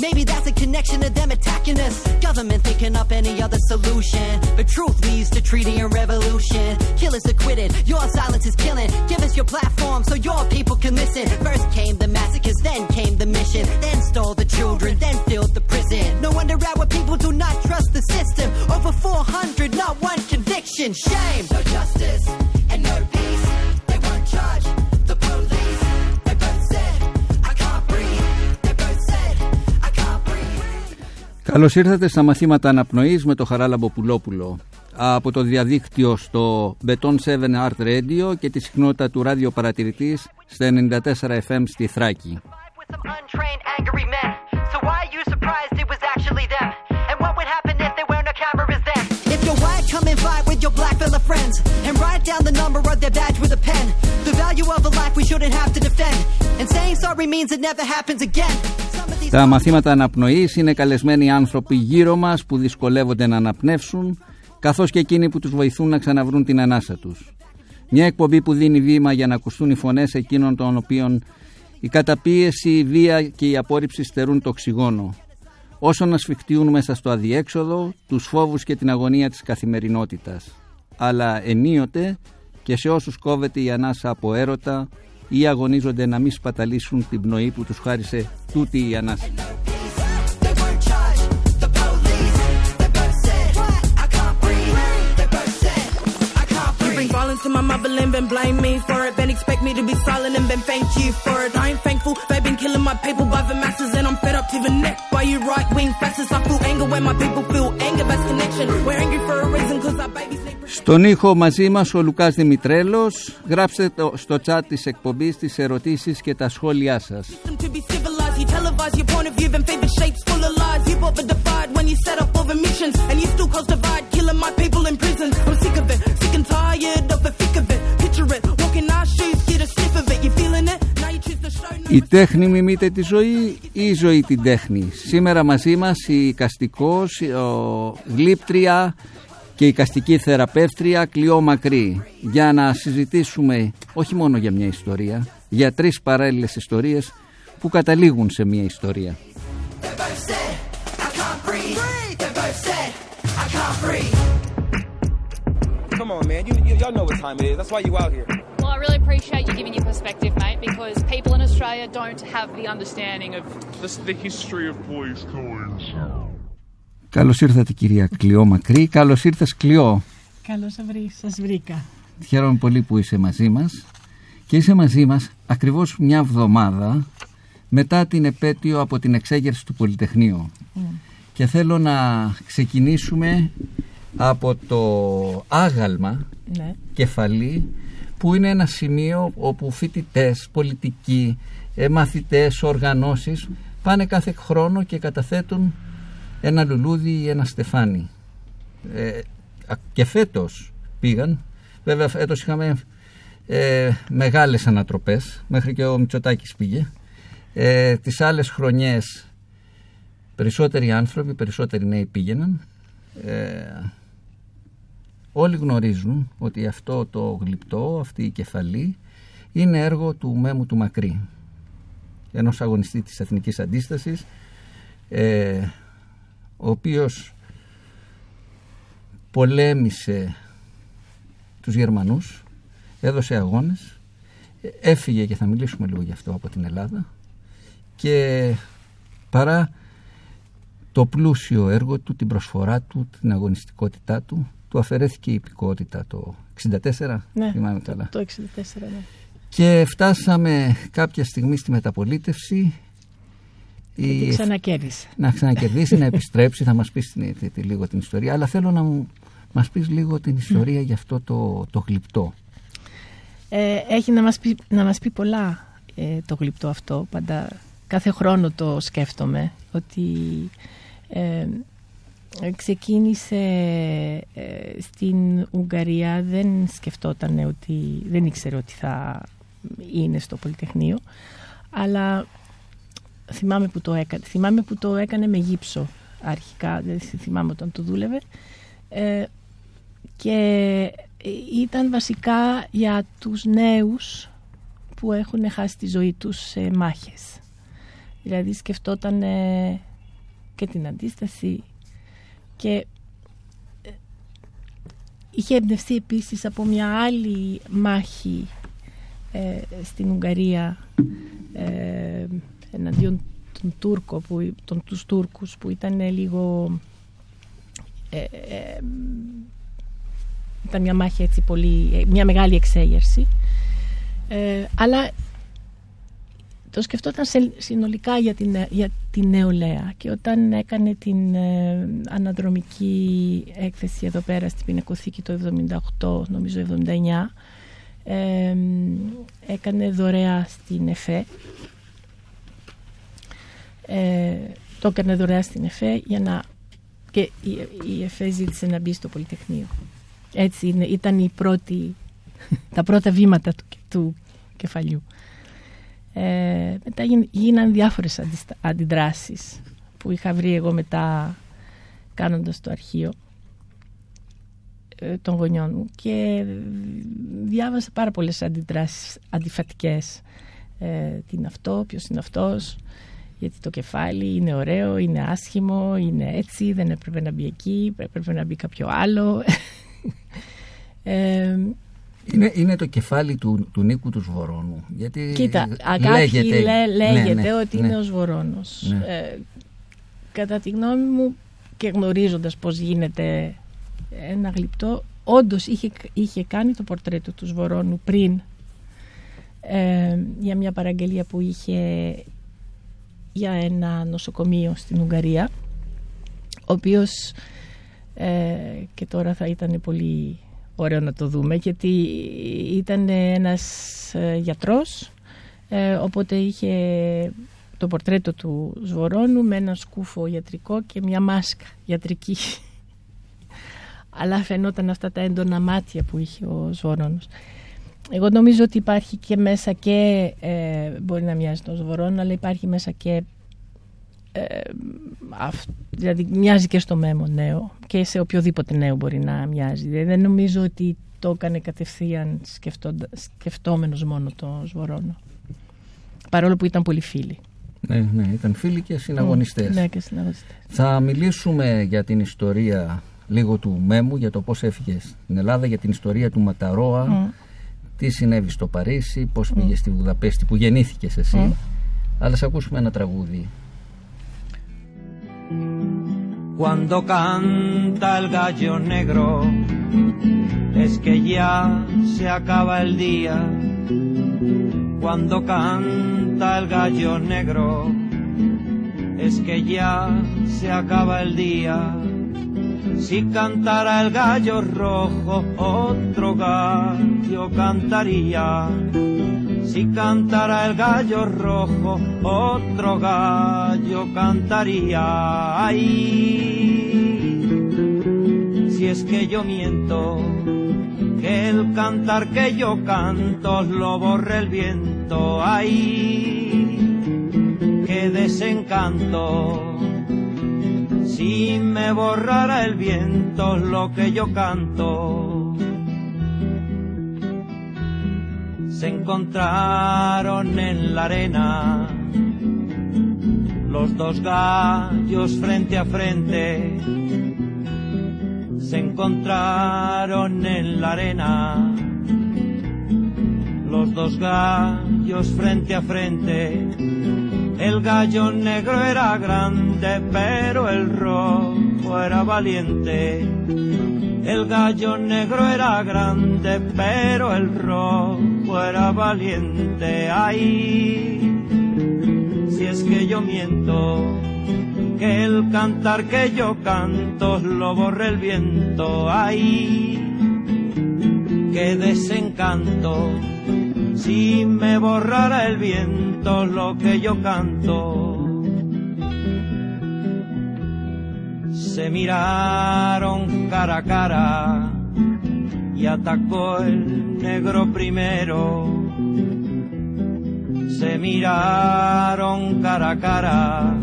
Maybe that's a connection to them attacking us. Government thinking up any other solution. But truth leads to treaty and revolution. Killers acquitted, your silence is killing. Give us your platform so your people can listen. First came the massacres, then came the mission. Then stole the children, then filled the prison. No wonder our people do not trust the system. Over 400, not one conviction. Shame. No justice Καλώς ήρθατε στα μαθήματα αναπνοής με το Χαράλαμπο Πουλόπουλο από το διαδίκτυο στο Beton 7 Art Radio και τη συχνότητα του ράδιο παρατηρητής στα 94 FM στη Θράκη. With your black fella friends and write down the number of their badge with a pen. The value of a life we shouldn't have to defend. And saying sorry means it never happens again. Some of these Τα μαθήματα αναπνοής είναι καλεσμένοι άνθρωποι γύρω μας που δυσκολεύονται να αναπνεύσουν καθώς και εκείνοι που τους βοηθούν να ξαναβρούν την ανάσα τους. Μια εκπομπή που δίνει βήμα για να ακουστούν οι φωνές εκείνων των οποίων η καταπίεση, η βία και η απόρριψη στερούν το οξυγόνο. Όσο να σφιχτιούν μέσα στο αδιέξοδο, τους φόβους και την αγωνία της καθημερινότητας. Αλλά ενίοτε και σε όσους κόβεται η ανάσα από έρωτα ή αγωνίζονται να μην σπαταλήσουν την πνοή που τους χάρισε τούτη η ανάσα. They weren't charged, the police. They both said, I can't breathe. They both said, I can't You bring breathe. violence to my motherland, then blame me for it. Then expect me to be silent and then thank you for it. I ain't thankful, they've been killing my people by the masses, and I'm fed up to the neck by you right wing fascists. I feel anger when my people feel anger, that's connection. We're τον ήχο μαζί μας ο Λουκάς Δημητρέλος. Γράψτε το στο chat της εκπομπής τις ερωτήσεις και τα σχόλιά σας. Η τέχνη μιμείται τη ζωή ή η ζωή την τέχνη; Σήμερα μαζί μας η Καστικός, ο Γλύπτρια, και η καστική θεραπεύτρια Κλειό Μακρύ για να συζητήσουμε όχι μόνο για μια ιστορία, για τρεις παράλληλες ιστορίες που καταλήγουν σε μια ιστορία. They both said, I can't breathe. They both said, I can't breathe. Come on, man. You, you y'all know what time it is. That's why you out here. Well, I really appreciate you giving your perspective, mate, because people in Australia don't have the understanding of This, the history of police killings. Καλώς ήρθατε κυρία Κλειό Μακρύ, καλώς ήρθες Κλειό. Καλώς σας βρήκα. Χαίρομαι πολύ που είσαι μαζί μας και είσαι μαζί μας ακριβώς μια εβδομάδα μετά την επέτειο από την εξέγερση του Πολυτεχνείου. Και θέλω να ξεκινήσουμε από το άγαλμα Ναι. κεφαλή που είναι ένα σημείο όπου φοιτητές, πολιτικοί, ε, μαθητές, οργανώσεις πάνε κάθε χρόνο και καταθέτουν ένα λουλούδι ή ένα στεφάνι. Ε, α- και φέτος πήγαν, βέβαια φέτος είχαμε ε, μεγάλες ανατροπές, μέχρι και ο Μητσοτάκης πήγε. Ε, τις άλλες χρονιές περισσότεροι άνθρωποι, περισσότεροι νέοι πήγαιναν. Ε, όλοι γνωρίζουν ότι αυτό το γλυπτό, αυτή η κεφαλή είναι έργο του Μέμου του Μακρύ ενός αγωνιστή της Εθνικής Αντίστασης ε, ο οποίος πολέμησε τους Γερμανούς έδωσε αγώνες ε, έφυγε και θα μιλήσουμε λίγο γι' αυτό από την Ελλάδα και παρά το πλούσιο έργο του, την προσφορά του, την αγωνιστικότητά του του αφαιρέθηκε η υπηκότητα το 64 Ναι, θυμάμαι το, καλά το 64, ναι. και φτάσαμε κάποια στιγμή στη μεταπολίτευση Και η- ξανακέρδισε. να ξανακερδίσει, να επιστρέψει, θα μας πεις την, τη- τη- λίγο την ιστορία, αλλά θέλω να μου μας πεις λίγο την ιστορία για αυτό το, το γλυπτό. Ε, έχει να μας πει, να μας πει πολλά ε, το γλυπτό αυτό. Πάντα κάθε χρόνο το σκέφτομαι ότι ε, ε, ξεκίνησε ε, στην Ουγγαρία δεν σκεφτόταν ότι δεν ήξερε ότι θα είναι στο Πολυτεχνείο αλλά θυμάμαι που το έκανε θυμάμαι που το έκανε με γύψο αρχικά δεν θυμάμαι όταν το δούλευε. Ε, και ήταν βασικά για τους νέους που έχουν χάσει τη ζωή τους σε μάχες. Δηλαδή σκεφτόταν και την αντίσταση και ε, είχε εμπνευστεί επίσης από μια άλλη μάχη ε, στην Ουγγαρία ε, εναντίον των Τούρκο που, των, τους Τούρκους που ήταν λίγο ε, ήταν μια μάχη έτσι πολύ μια μεγάλη εξέγερση. Αλλά το σκεφτόταν συνολικά για την, για την νεολαία και όταν έκανε την ε, αναδρομική έκθεση εδώ πέρα στην Πινεκοθήκη το 78, νομίζω 79 ε, έκανε δωρεά στην ΕΦΕ ε, το έκανε δωρεά στην ΕΦΕ για να και η, η ΕΦΕ ζήτησε να μπει στο Πολυτεχνείο. Έτσι ήταν η πρώτη, τα πρώτα βήματα του, του κεφαλιού. Ε, μετά γίναν διάφορες αντιδράσεις που είχα βρει εγώ μετά κάνοντας το αρχείο ε, των γονιών μου. Και διάβασα πάρα πολλές αντιδράσεις αντιφατικές. Ε, τι είναι αυτό, ποιος είναι αυτός γιατί το κεφάλι είναι ωραίο, είναι άσχημο, είναι έτσι, δεν έπρεπε να μπει εκεί, έπρεπε να μπει κάποιο άλλο. ε, είναι, είναι το κεφάλι του, του Νίκου του Σβορώνου. Γιατί Κοίτα, λέγεται, λέ, λέγεται ναι, ναι, ότι ναι. είναι ο Σβορώνος. Ναι. Ε, κατά τη γνώμη μου και γνωρίζοντας πώς γίνεται ένα γλυπτό, όντως είχε, είχε κάνει το πορτρέτο του Σβορώνου πριν ε, για μια παραγγελία που είχε για ένα νοσοκομείο στην Ουγγαρία ο οποίος ε, και τώρα θα ήταν πολύ ωραίο να το δούμε γιατί ήταν ένας ε, γιατρός ε, οπότε είχε το πορτρέτο του Σβορώνου με ένα σκούφο ιατρικό και μια μάσκα ιατρική αλλά φαινόταν αυτά τα έντονα μάτια που είχε ο Σβορώνος εγώ νομίζω ότι υπάρχει και μέσα και ε, μπορεί να μοιάζει τον Σβορώνο αλλά υπάρχει μέσα και ε, δηλαδή μοιάζει και στο μέμο νέο και σε οποιοδήποτε νέο μπορεί να μοιάζει. Δηλαδή, δεν νομίζω ότι το έκανε κατευθείαν σκεφτόμενος μόνο το Σβορώνο. Παρόλο που ήταν πολύ φίλοι. Ναι, ναι, ήταν φίλοι και συναγωνιστές. ναι, και συναγωνιστές. Θα μιλήσουμε για την ιστορία λίγο του Μέμου, για το πώς έφυγε στην Ελλάδα, για την ιστορία του Ματαρόα, τι συνέβη στο Παρίσι, πώς πήγε στη Βουδαπέστη που γεννήθηκες εσύ. Αλλά σε ακούσουμε ένα τραγούδι Cuando canta el gallo negro, es que ya se acaba el día. Cuando canta el gallo negro, es que ya se acaba el día. Si cantara el gallo rojo, otro gallo cantaría si cantara el gallo rojo, otro gallo cantaría. Ay, si es que yo miento, que el cantar que yo canto lo borre el viento. Ay, qué desencanto. Si me borrara el viento lo que yo canto se encontraron en la arena los dos gallos frente a frente. Se encontraron en la arena los dos gallos frente a frente. El gallo negro era grande, pero el rojo era valiente. El gallo negro era grande, pero el rojo fuera valiente, ay, si es que yo miento, que el cantar que yo canto lo borre el viento, ay, que desencanto, si me borrara el viento lo que yo canto. se miraron cara a cara y atacó el negro primero. Se miraron cara a cara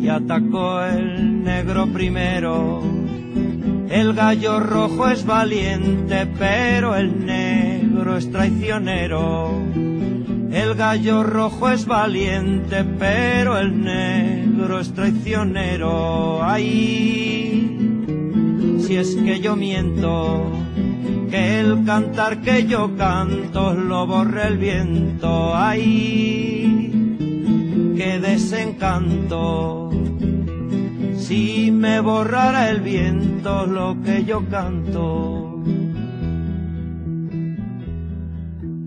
y atacó el negro primero. El gallo rojo es valiente, pero el negro es traicionero. El gallo rojo es valiente, pero el negro es traicionero. Ay, si es que yo miento, que el cantar que yo canto lo borre el viento. Ay, qué desencanto. Si me borrara el viento lo que yo canto.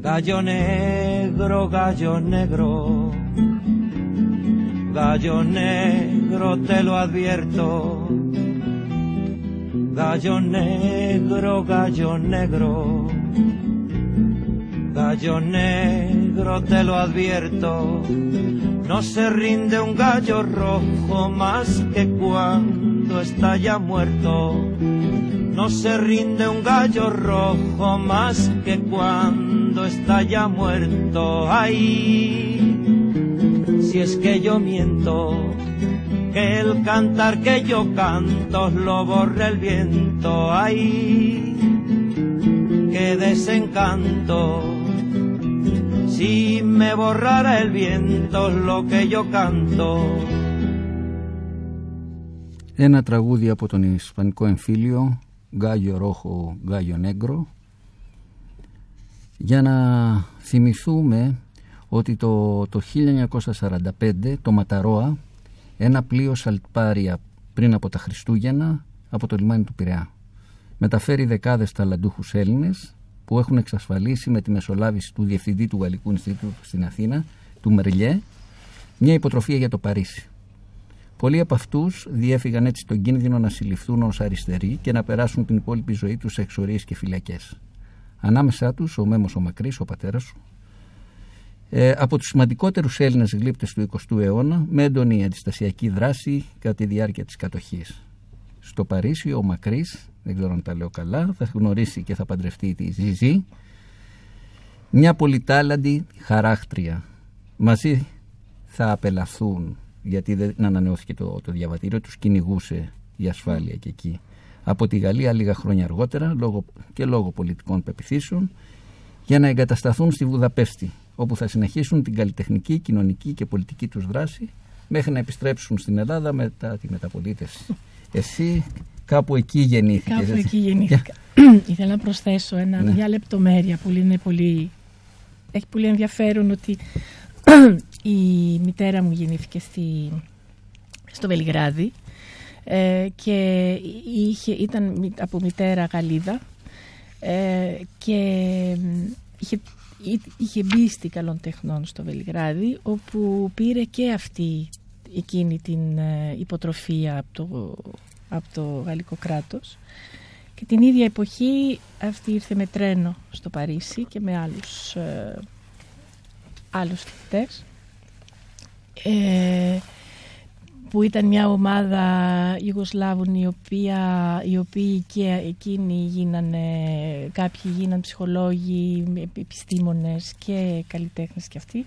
Gallo negro, gallo negro, gallo negro te lo advierto. Gallo negro, gallo negro, gallo negro te lo advierto. No se rinde un gallo rojo más que cuando está ya muerto. No se rinde un gallo rojo más que cuando está ya muerto. Ay, si es que yo miento, que el cantar que yo canto lo borre el viento. Ay, qué desencanto. Si me borrara el viento lo que yo canto. Ένα τραγούδι από τον Ισπανικό εμφύλιο Γκάγιο Ρόχο, Γκάγιο Νέγκρο για να θυμηθούμε ότι το, το 1945 το Ματαρόα ένα πλοίο σαλπάρια πριν από τα Χριστούγεννα από το λιμάνι του Πειραιά μεταφέρει δεκάδες ταλαντούχους Έλληνες που έχουν εξασφαλίσει με τη μεσολάβηση του Διευθυντή του Γαλλικού Ινστιτούτου στην Αθήνα, του Μερλιέ, μια υποτροφία για το Παρίσι. Πολλοί από αυτούς διέφυγαν έτσι τον κίνδυνο να συλληφθούν ως αριστεροί και να περάσουν την υπόλοιπη ζωή τους σε εξορίες και φυλακές. Ανάμεσά τους ο Μέμος ο Μακρύς, ο πατέρας σου, ε, από τους σημαντικότερους Έλληνες γλύπτες του 20ου αιώνα, με έντονη αντιστασιακή δράση κατά τη διάρκεια της κατοχής. Στο Παρίσι, ο Μακρύ, δεν ξέρω αν τα λέω καλά, θα γνωρίσει και θα παντρευτεί τη Ζιζή, μια πολυτάλαντη χαράχτρια. Μαζί θα απελαθούν γιατί δεν ανανεώθηκε το, το διαβατήριο, τους κυνηγούσε η ασφάλεια και εκεί. Από τη Γαλλία λίγα χρόνια αργότερα λόγω, και λόγω πολιτικών πεπιθήσεων για να εγκατασταθούν στη Βουδαπέστη όπου θα συνεχίσουν την καλλιτεχνική, κοινωνική και πολιτική τους δράση μέχρι να επιστρέψουν στην Ελλάδα μετά τη μεταπολίτευση. Εσύ κάπου εκεί γεννήθηκες. Κάπου εκεί γεννήθηκα. Ήθελα να προσθέσω ένα, ναι. μια λεπτομέρεια που είναι πολύ, έχει πολύ ενδιαφέρον ότι η μητέρα μου γεννήθηκε στη, στο Βελιγράδι ε, και είχε, ήταν από μητέρα Γαλλίδα ε, και είχε, είχε μπει στη καλών τεχνών στο Βελιγράδι όπου πήρε και αυτή εκείνη την ε, υποτροφία από το, από το γαλλικό κράτος. Και την ίδια εποχή αυτή ήρθε με τρένο στο Παρίσι και με άλλους, ε, άλλους ε, που ήταν μια ομάδα Ιουγκοσλάβων η οποία, οι οποίοι και εκείνοι γίνανε, κάποιοι γίνανε ψυχολόγοι, επιστήμονες και καλλιτέχνες και αυτοί.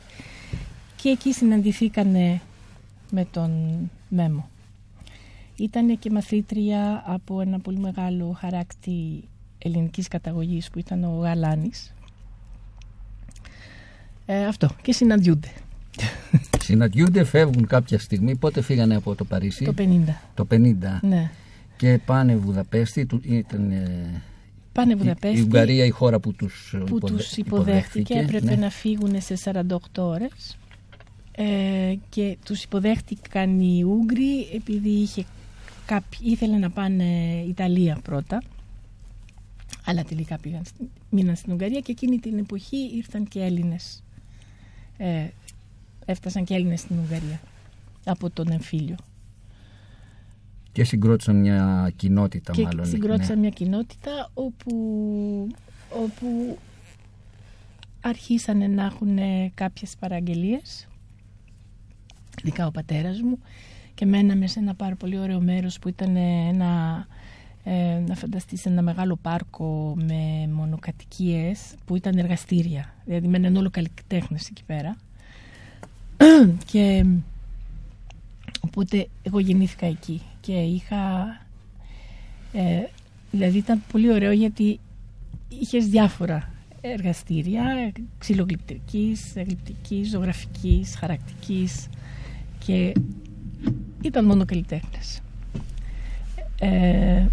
Και εκεί συναντηθήκανε με τον Μέμο. Ήταν και μαθήτρια από ένα πολύ μεγάλο χαράκτη ελληνικής καταγωγής που ήταν ο Γαλάνης. Ε, αυτό και συναντιούνται. Συναντιούνται, φεύγουν κάποια στιγμή. Πότε φύγανε από το Παρίσι; Το 50. Το 50. Ναι. Και πάνε Βουδαπέστη. Ήταν, πάνε Βουδαπέστη. Η, Ουγγαρία η χώρα που τους, που υποδε... τους υποδέχτηκε. Έπρεπε ναι. να φύγουν σε 48 ώρες. Ε, και τους υποδέχτηκαν οι Ούγγροι επειδή είχε κάποιοι, ήθελε να πάνε Ιταλία πρώτα αλλά τελικά πήγαν, μείναν στην Ουγγαρία και εκείνη την εποχή ήρθαν και Έλληνες ε, έφτασαν και Έλληνες στην Ουγγαρία από τον εμφύλιο. Και συγκρότησαν μια κοινότητα και μάλλον. συγκρότησαν ναι. μια κοινότητα όπου, όπου αρχίσανε να έχουν κάποιες παραγγελίες, ειδικά ο πατέρας μου, και μέναμε σε ένα πάρα πολύ ωραίο μέρος που ήταν ένα ε, να φανταστείς ένα μεγάλο πάρκο με μονοκατοικίες που ήταν εργαστήρια. Δηλαδή μέναν όλο καλλιτέχνες εκεί πέρα. Και οπότε εγώ γεννήθηκα εκεί. Και είχα ε, δηλαδή ήταν πολύ ωραίο γιατί είχες διάφορα εργαστήρια ξυλογλυπτικής, γλυπτικής, ζωγραφικής, χαρακτικής και ήταν μόνο καλλιτέχνες. Ε,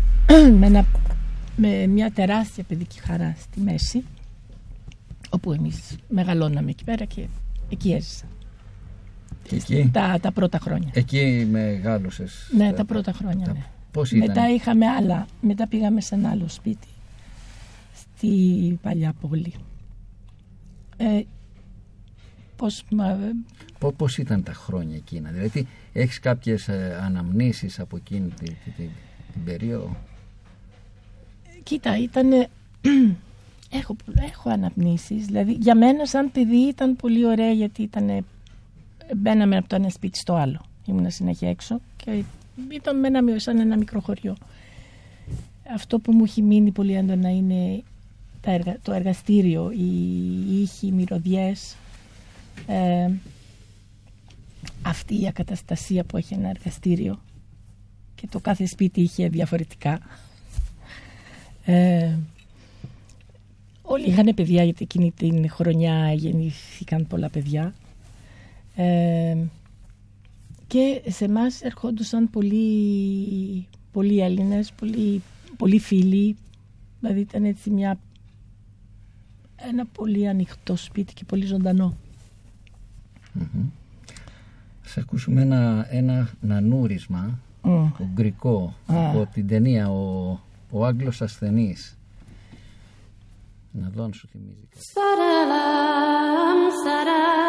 με, με μια τεράστια παιδική χαρά στη μέση όπου εμείς μεγαλώναμε εκεί πέρα και εκεί έζησα. Εκεί; Τα, τα πρώτα χρόνια. Εκεί μεγάλωσες. Ναι, τα πρώτα χρόνια. Τα... Ναι. Πώς ήταν; Μετά είχαμε άλλα. Μετά πήγαμε σε ένα άλλο σπίτι στη παλιά πόλη. Ε, πώς, μα... πώς ήταν τα χρόνια εκείνα, δηλαδή έχεις κάποιες ε, αναμνήσεις από εκείνη την, την, την περίοδο; Κοίτα, ήταν... έχω, έχω αναμνήσεις, δηλαδή για μένα σαν παιδί ήταν πολύ ωραία γιατί ήταν... Μπαίναμε από το ένα σπίτι στο άλλο. Ήμουν συνέχεια έξω και ήταν με ένα, σαν ένα μικρό χωριό. Αυτό που μου έχει μείνει πολύ έντονα είναι το εργαστήριο, οι ήχοι, οι μυρωδιές, ε, αυτή η ακαταστασία που έχει ένα εργαστήριο και το κάθε σπίτι είχε διαφορετικά. Ε, όλοι είχαν παιδιά γιατί εκείνη την χρονιά γεννήθηκαν πολλά παιδιά. Ε, και σε εμάς ερχόντουσαν πολλοί, πολλοί Έλληνες, πολλοί, πολλοί φίλοι. Δηλαδή ήταν έτσι μια ένα πολύ ανοιχτό σπίτι και πολύ ζωντανό. Mm-hmm. Θα ακούσουμε ένα, ένα νανούρισμα mm. ουγγρικό από την ταινία ο, ο Άγγλος ασθενής. Να δω αν σου θυμίζει. Σαραλάμ, σαραλάμ,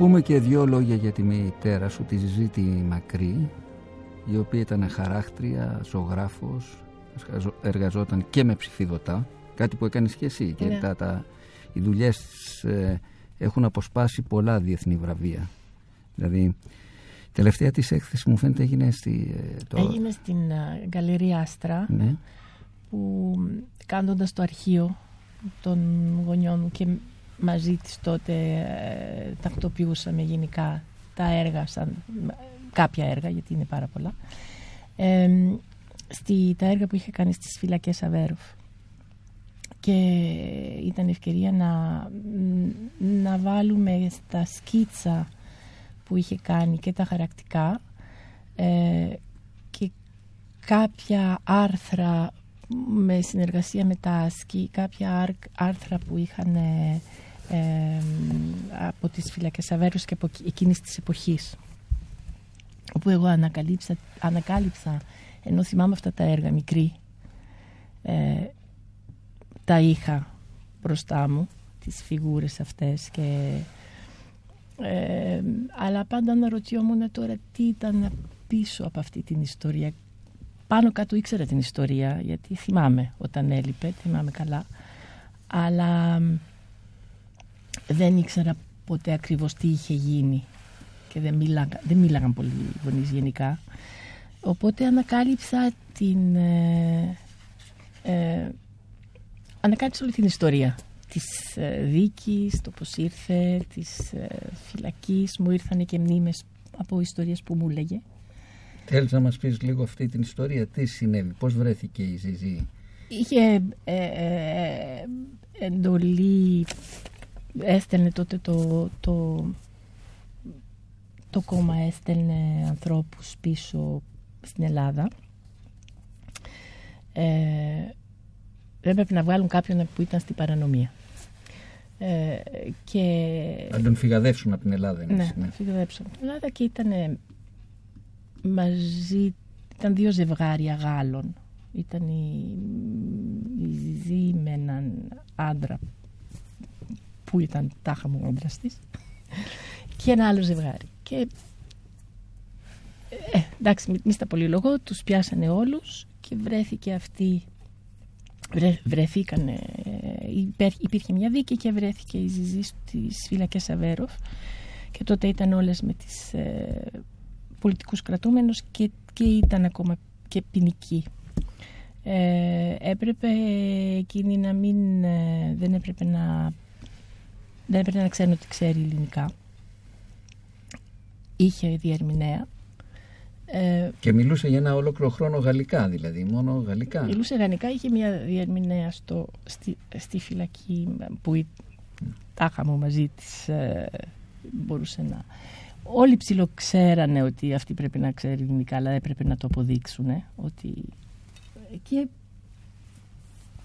πούμε και δύο λόγια για τη μητέρα σου, τη Ζήτη Μακρύ, η οποία ήταν χαράχτρια, ζωγράφος, εργαζόταν και με ψηφιδωτά, κάτι που έκανες και εσύ. Και ναι. τα, τα, οι δουλειές ε, έχουν αποσπάσει πολλά διεθνή βραβεία. Δηλαδή Τελευταία της έκθεσης μου φαίνεται έγινε στη... Ε, το... Έγινε στην Γκαλερία Άστρα ναι. που κάνοντας το αρχείο των γονιών μου και μαζί της τότε ε, τακτοποιούσαμε γενικά τα έργα, σαν, κάποια έργα γιατί είναι πάρα πολλά. Ε, στη, τα έργα που είχε κάνει στις φυλακές Αβέροφ και ήταν ευκαιρία να, να βάλουμε στα σκίτσα που είχε κάνει και τα χαρακτικά ε, και κάποια άρθρα με συνεργασία με τα ΑΣΚΙ, κάποια άρθρα που είχαν ε, από τις φυλακές Αβέρους και από εκείνης της εποχής όπου εγώ ανακάλυψα, ανακάλυψα ενώ θυμάμαι αυτά τα έργα μικρή ε, τα είχα μπροστά μου τις φιγούρες αυτές και ε, αλλά πάντα αναρωτιόμουν τώρα τι ήταν πίσω από αυτή την ιστορία. Πάνω κάτω ήξερα την ιστορία γιατί θυμάμαι όταν έλειπε θυμάμαι καλά. Αλλά δεν ήξερα ποτέ ακριβώς τι είχε γίνει και δεν, μίλαγα, δεν μίλαγαν πολύ γονείς γενικά. Οπότε ανακάλυψα την ε, ε, ανακάλυψα όλη την ιστορία της ε, δίκης, το πώς ήρθε, της ε, φυλακής. Μου ήρθαν και μνήμες από ιστορίες που μου έλεγε Θέλεις να μας πεις λίγο αυτή την ιστορία, τι συνέβη, πώς βρέθηκε η Ζιζή Είχε ε, εντολή έστελνε τότε το, το, το κόμμα έστελνε ανθρώπους πίσω στην Ελλάδα. Ε, δεν πρέπει να βγάλουν κάποιον που ήταν στην παρανομία. Ε, και... Να τον φυγαδεύσουν από την Ελλάδα. ναι, ναι. φυγαδεύσουν από την Ελλάδα και ήταν μαζί, ήταν δύο ζευγάρια Γάλλων. Ήταν η, η Ζή με έναν άντρα που ήταν τάχα μου ο της και ένα άλλο ζευγάρι. Και ε, εντάξει, μη στα πολυλογώ, τους πιάσανε όλους και βρέθηκε αυτή βρε, βρεθήκανε υπήρχε μια δίκη και βρέθηκε η Ζιζή στις φυλακές Αβέροφ. Και τότε ήταν όλες με τις ε, πολιτικούς κρατούμενους και, και ήταν ακόμα και ποινική ε, έπρεπε εκείνη να μην ε, δεν έπρεπε να δεν έπρεπε να ξέρουν ότι ξέρει ελληνικά. Είχε διερμηνέα. Ε, και μιλούσε για ένα ολόκληρο χρόνο γαλλικά, δηλαδή, μόνο γαλλικά. Μιλούσε γαλλικά, είχε μια διερμηνέα στο, στη, στη φυλακή που τάχα μου μαζί της ε, μπορούσε να... Όλοι ψιλοξέρανε ότι αυτή πρέπει να ξέρει ελληνικά, αλλά έπρεπε να το αποδείξουν. ότι... Και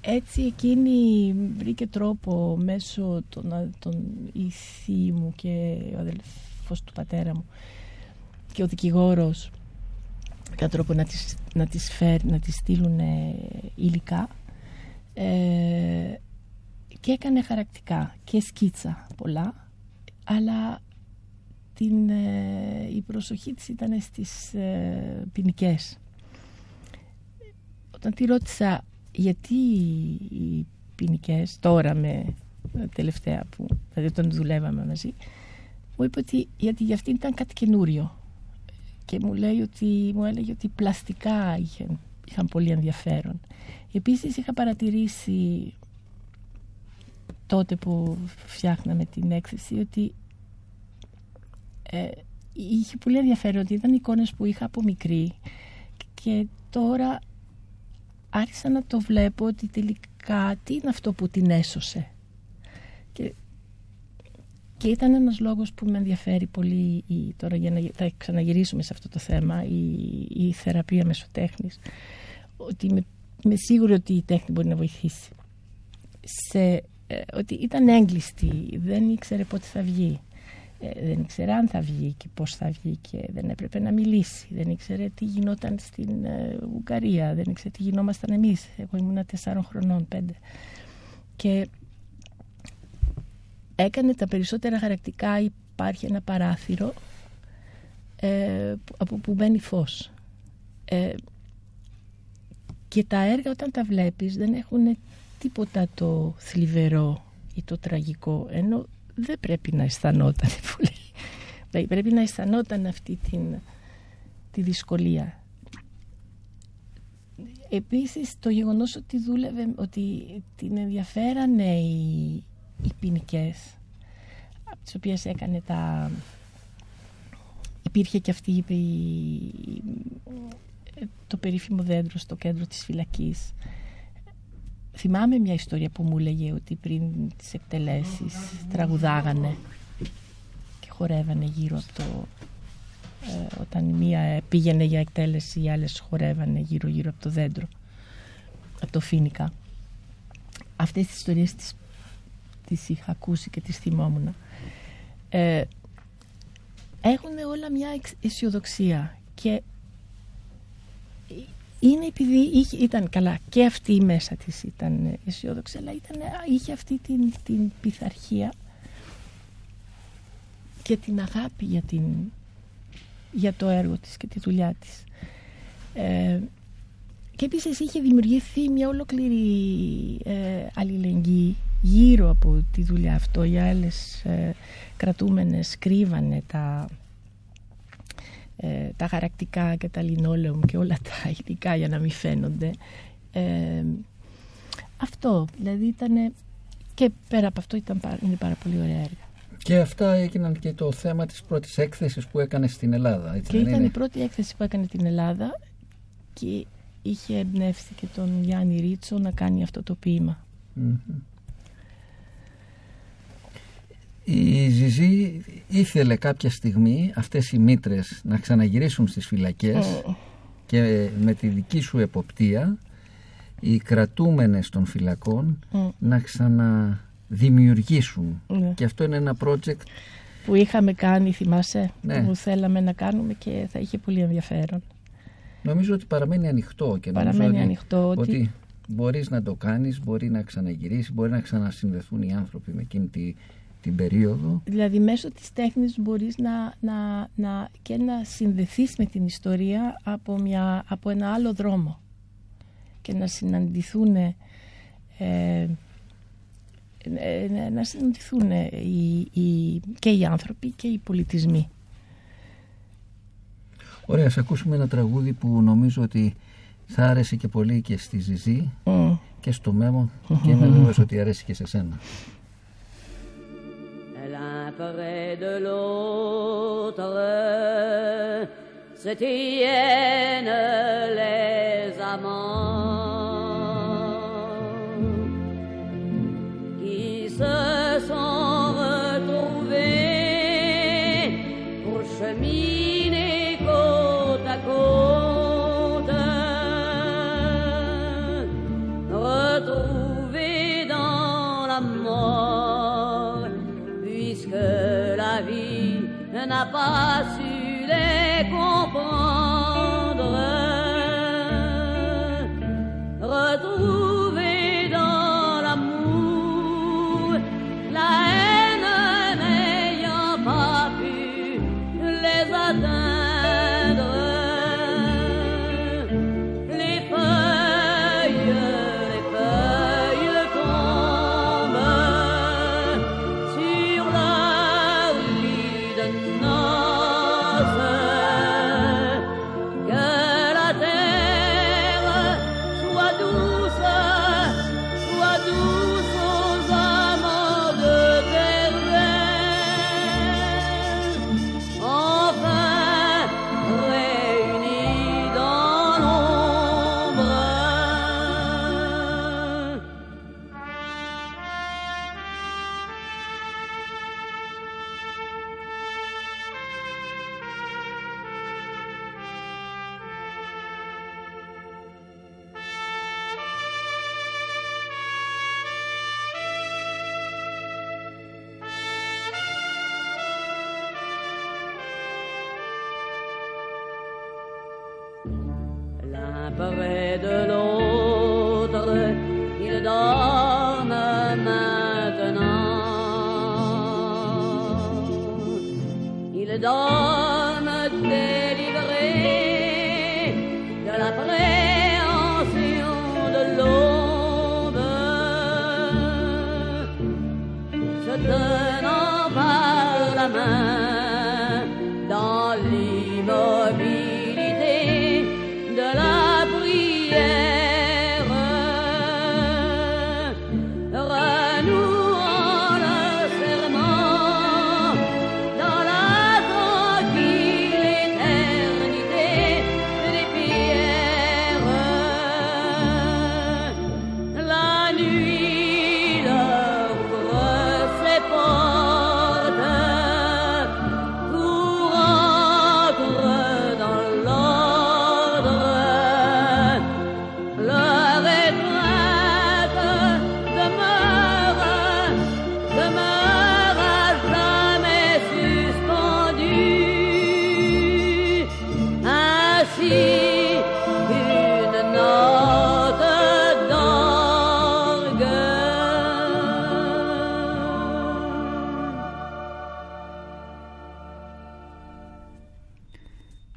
έτσι εκείνη βρήκε τρόπο μέσω των, των η μου και ο αδελφός του πατέρα μου και ο δικηγόρος κατά τρόπο να τις, να τις, φέρ, να τις στείλουν υλικά ε, και έκανε χαρακτικά και σκίτσα πολλά αλλά την, ε, η προσοχή της ήταν στις ε, ποινικές. Όταν τη ρώτησα γιατί οι ποινικές τώρα με τελευταία που δηλαδή όταν δουλεύαμε μαζί μου είπε ότι γιατί για αυτή ήταν κάτι καινούριο. Και μου, λέει ότι, μου έλεγε ότι πλαστικά είχαν, είχαν πολύ ενδιαφέρον. Επίσης είχα παρατηρήσει τότε που φτιάχναμε την έκθεση ότι ε, είχε πολύ ενδιαφέρον ότι ήταν εικόνες που είχα από μικρή. Και τώρα άρχισα να το βλέπω ότι τελικά τι είναι αυτό που την έσωσε. Και, και ήταν ένας λόγος που με ενδιαφέρει πολύ η, τώρα για να θα ξαναγυρίσουμε σε αυτό το θέμα η, η θεραπεία μεσοτέχνης ότι με, με σίγουρη ότι η τέχνη μπορεί να βοηθήσει. Σε, ε, ότι ήταν έγκλειστη, δεν ήξερε πότε θα βγει. Ε, δεν ήξερε αν θα βγει και πώς θα βγει και δεν έπρεπε να μιλήσει. Δεν ήξερε τι γινόταν στην ε, Ουγγαρία, δεν ήξερε τι γινόμασταν εμείς. Εγώ ήμουν τεσσάρων χρονών, πέντε. Και έκανε τα περισσότερα χαρακτικά, υπάρχει ένα παράθυρο ε, από που μπαίνει φως. Ε, και τα έργα όταν τα βλέπεις δεν έχουν τίποτα το θλιβερό ή το τραγικό ενώ δεν πρέπει να αισθανόταν πολύ. Πρέπει να αισθανόταν αυτή την, τη δυσκολία. Επίσης το γεγονός ότι δούλευε, ότι την ενδιαφέρανε οι, οι ποινικές, από τις οποίες έκανε τα... Υπήρχε και αυτή η, το περίφημο δέντρο στο κέντρο της φυλακής. Θυμάμαι μια ιστορία που μου έλεγε ότι πριν τις εκτελέσεις τραγουδάγανε και χορεύανε γύρω από το... Ε, όταν μία πήγαινε για εκτέλεση οι άλλες χορεύανε γύρω γύρω από το δέντρο από το Φίνικα. Αυτές τις ιστορίες τις, τις είχα ακούσει και τις θυμόμουν. Ε, έχουν όλα μια αισιοδοξία και είναι επειδή είχε, ήταν καλά και αυτή μέσα της ήταν αισιόδοξη αλλά ήταν, είχε αυτή την, την πειθαρχία και την αγάπη για, την, για το έργο της και τη δουλειά της. Ε, και επίσης είχε δημιουργηθεί μια ολόκληρη ε, αλληλεγγύη γύρω από τη δουλειά αυτό. Οι άλλες ε, κρατούμενες κρύβανε τα, ε, τα χαρακτικά και τα λινόλεουμ και όλα τα υλικά για να μην φαίνονται. Ε, αυτό, δηλαδή ήταν και πέρα από αυτό ήταν, είναι πάρα πολύ ωραία έργα. Και αυτά έγιναν και το θέμα της πρώτης έκθεσης που έκανε στην Ελλάδα. Έτσι και ήταν η πρώτη έκθεση που έκανε στην Ελλάδα και είχε εμπνεύσει και τον Γιάννη Ρίτσο να κάνει αυτό το ποιημα Η Ζιζή ήθελε κάποια στιγμή αυτές οι μήτρες να ξαναγυρίσουν στις φυλακές και με τη δική σου εποπτεία οι κρατούμενες των φυλακών να ξαναδημιουργήσουν ναι. και αυτό είναι ένα project που είχαμε κάνει θυμάσαι ναι. που θέλαμε να κάνουμε και θα είχε πολύ ενδιαφέρον Νομίζω ότι παραμένει ανοιχτό και παραμένει νομίζω ανοιχτό ότι, ότι μπορείς να το κάνεις, μπορεί να ξαναγυρίσεις, μπορεί να ξανασυνδεθούν οι άνθρωποι με εκείνη τη, την περίοδο. Δηλαδή μέσω της τέχνης μπορείς να, να, να, και να συνδεθείς με την ιστορία από, μια, από ένα άλλο δρόμο και να συναντηθούν ε, ε να συναντηθούν οι, οι, και οι άνθρωποι και οι πολιτισμοί. Ωραία, ας ακούσουμε ένα τραγούδι που νομίζω ότι θα άρεσε και πολύ και στη Ζιζή και στο Μέμο και είμαι βέβαιος ότι αρέσει και σε σένα. L'un près de l'autre. Se tiennent les amants n'a pas su les comprendre.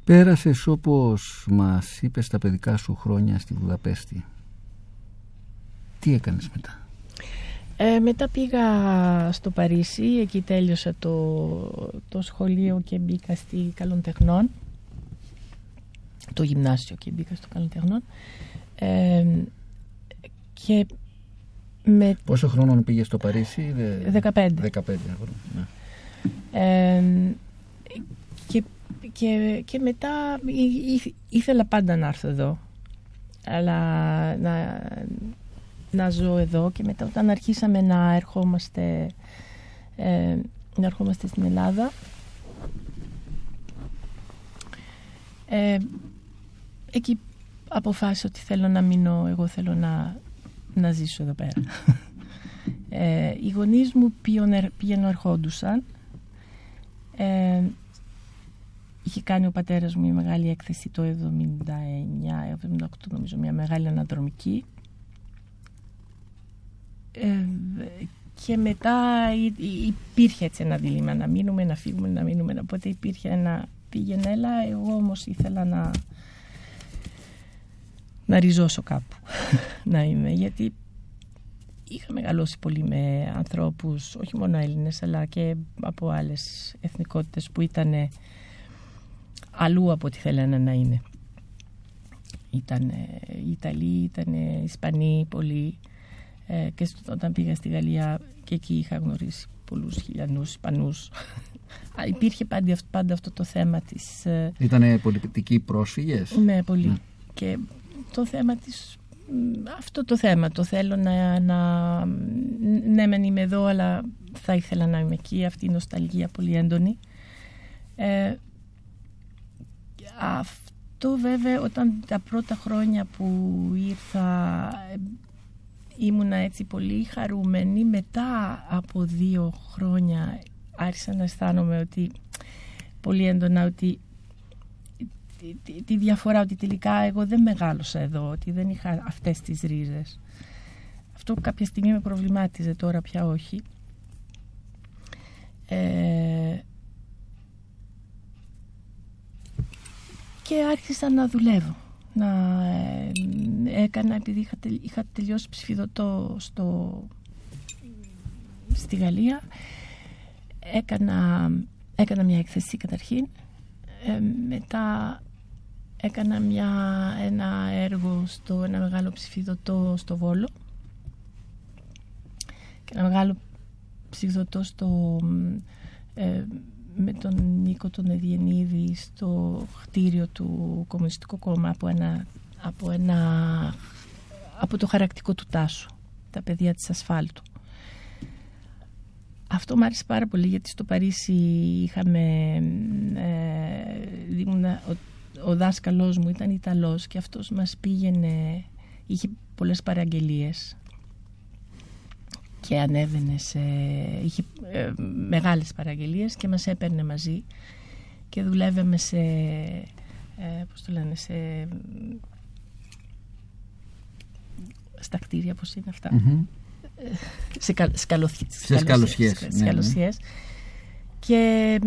Πέρασες όπως μας είπες τα παιδικά σου χρόνια στη Βουδαπέστη. Τι έκανες μετά; Ε, μετά πήγα στο Παρίσι, εκεί τέλειωσα το, το σχολείο και μπήκα στη Καλών Τεχνών. Το γυμνάσιο και μπήκα στο Καλών Τεχνών. Ε, και με... Πόσο χρόνο πήγες στο Παρίσι; 15. 15 ναι. ε, και, και, και μετά ήθελα πάντα να έρθω εδώ. Αλλά να, να ζω εδώ και μετά όταν αρχίσαμε να ερχόμαστε ε, να ερχόμαστε στην Ελλάδα ε, εκεί αποφάσισα ότι θέλω να μείνω εγώ θέλω να, να ζήσω εδώ πέρα ε, οι γονείς μου πήγαινε ερχόντουσαν ε, είχε κάνει ο πατέρας μου μια μεγάλη έκθεση το 79-78 νομίζω μια μεγάλη αναδρομική. Ε, και μετά υπήρχε έτσι ένα δίλημα να μείνουμε, να φύγουμε, να μείνουμε οπότε υπήρχε ένα πήγαινε έλα εγώ όμως ήθελα να να ριζώσω κάπου να είμαι γιατί είχα μεγαλώσει πολύ με ανθρώπους όχι μόνο Έλληνες αλλά και από άλλες εθνικότητες που ήταν αλλού από ό,τι θέλανε να είναι ήταν Ιταλοί, ήταν Ισπανοί πολλοί ε, και όταν πήγα στη Γαλλία και εκεί είχα γνωρίσει πολλούς χιλιανούς Ισπανούς. Υπήρχε πάντα, πάντα αυτό το θέμα της... Ε, Ήτανε πολιτικοί πρόσφυγες; Ναι, πολύ. Ναι. Και το θέμα της... Αυτό το θέμα, το θέλω να, να... Ναι, μεν είμαι εδώ, αλλά θα ήθελα να είμαι εκεί. Αυτή η νοσταλγία πολύ έντονη. Ε, αυτό βέβαια όταν τα πρώτα χρόνια που ήρθα ήμουνα έτσι πολύ χαρούμενη. Μετά από δύο χρόνια άρχισα να αισθάνομαι ότι πολύ έντονα ότι τη, τη, διαφορά ότι τελικά εγώ δεν μεγάλωσα εδώ ότι δεν είχα αυτές τις ρίζες. Αυτό κάποια στιγμή με προβλημάτιζε τώρα πια όχι. Ε, και άρχισα να δουλεύω. Να ε, έκανα επειδή είχα, είχα τελειώσει ψηφιδωτό στο, στη Γαλλία έκανα, έκανα μια έκθεση καταρχήν ε, μετά έκανα μια, ένα έργο στο ένα μεγάλο ψηφιδωτό στο Βόλο και ένα μεγάλο ψηφιδωτό στο ε, με τον Νίκο τον Εδιενίδη στο κτίριο του Κομμουνιστικού Κόμμα από, ένα, από, ένα, από το χαρακτικό του Τάσου, τα παιδιά της ασφάλτου. Αυτό μου άρεσε πάρα πολύ γιατί στο Παρίσι είχαμε, ε, ο, ο δάσκαλός μου ήταν Ιταλός και αυτός μας πήγαινε, είχε πολλές παραγγελίες και ανέβαινε σε... είχε ε, μεγάλες παραγγελίες και μας έπαιρνε μαζί και δουλεύαμε σε... Ε, πώς το λένε, σε... στα κτίρια, πώς είναι αυτά. Mm-hmm. σε, κα, σκαλωθιές. Σε σκαλωσιές. Ναι, ναι. Και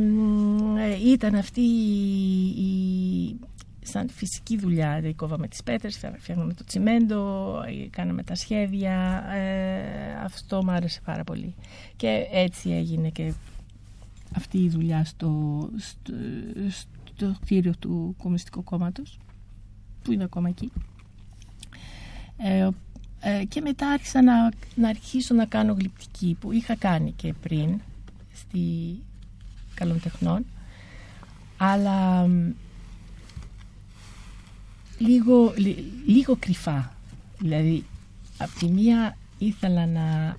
ε, ήταν αυτή η, σαν φυσική δουλειά. Δηλαδή κόβαμε τις πέτρες, φτιάχναμε το τσιμέντο, κάναμε τα σχέδια. Ε, αυτό μου άρεσε πάρα πολύ. Και έτσι έγινε και αυτή η δουλειά στο, στο, στο κτίριο του Κομμουνιστικού Κόμματος που είναι ακόμα εκεί. Ε, ε, και μετά άρχισα να, να αρχίσω να κάνω γλυπτική που είχα κάνει και πριν στη Καλών Τεχνών αλλά λίγο, λίγο κρυφά. Δηλαδή, από τη μία ήθελα να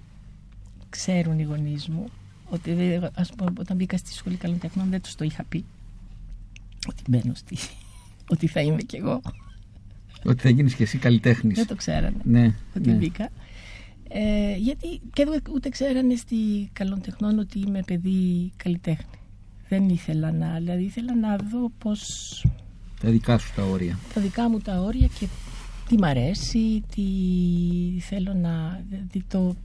ξέρουν οι γονείς μου ότι ας πούμε, όταν μπήκα στη σχολή καλών τεχνών δεν τους το είχα πει ότι μπαίνω στη... ότι θα είμαι κι εγώ. Ότι θα γίνεις κι εσύ καλλιτέχνης. Δεν το ξέρανε ναι, ότι ναι. μπήκα. Ε, γιατί και ούτε ξέρανε στη καλών τεχνών ότι είμαι παιδί καλλιτέχνη. Δεν ήθελα να, δηλαδή ήθελα να δω πώς τα δικά σου τα όρια. Τα δικά μου τα όρια και τι μ' αρέσει, τι θέλω να... Το...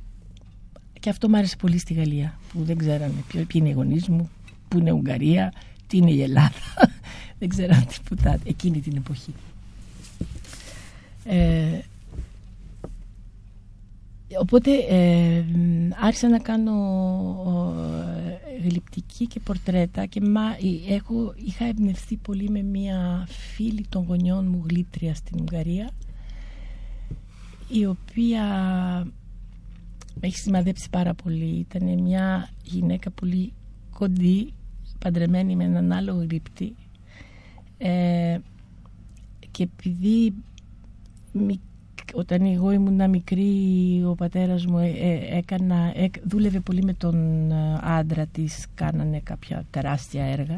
Και αυτό μ' άρεσε πολύ στη Γαλλία, που δεν ξέρανε ποιο, ποιοι είναι οι γονείς μου, πού είναι η Ουγγαρία, τι είναι η Ελλάδα. δεν ξέραν τίποτα εκείνη την εποχή. Ε, οπότε ε, άρχισα να κάνω γλυπτική και πορτρέτα και μα, έχω, είχα εμπνευστεί πολύ με μια φίλη των γονιών μου γλύπτρια στην Ουγγαρία η οποία με έχει σημαδέψει πάρα πολύ. Ήταν μια γυναίκα πολύ κοντή, παντρεμένη με έναν άλλο γλύπτη ε, και επειδή όταν εγώ ήμουν μικρή ο πατέρας μου ε, ε, έκανα, δούλευε πολύ με τον άντρα της κάνανε κάποια τεράστια έργα.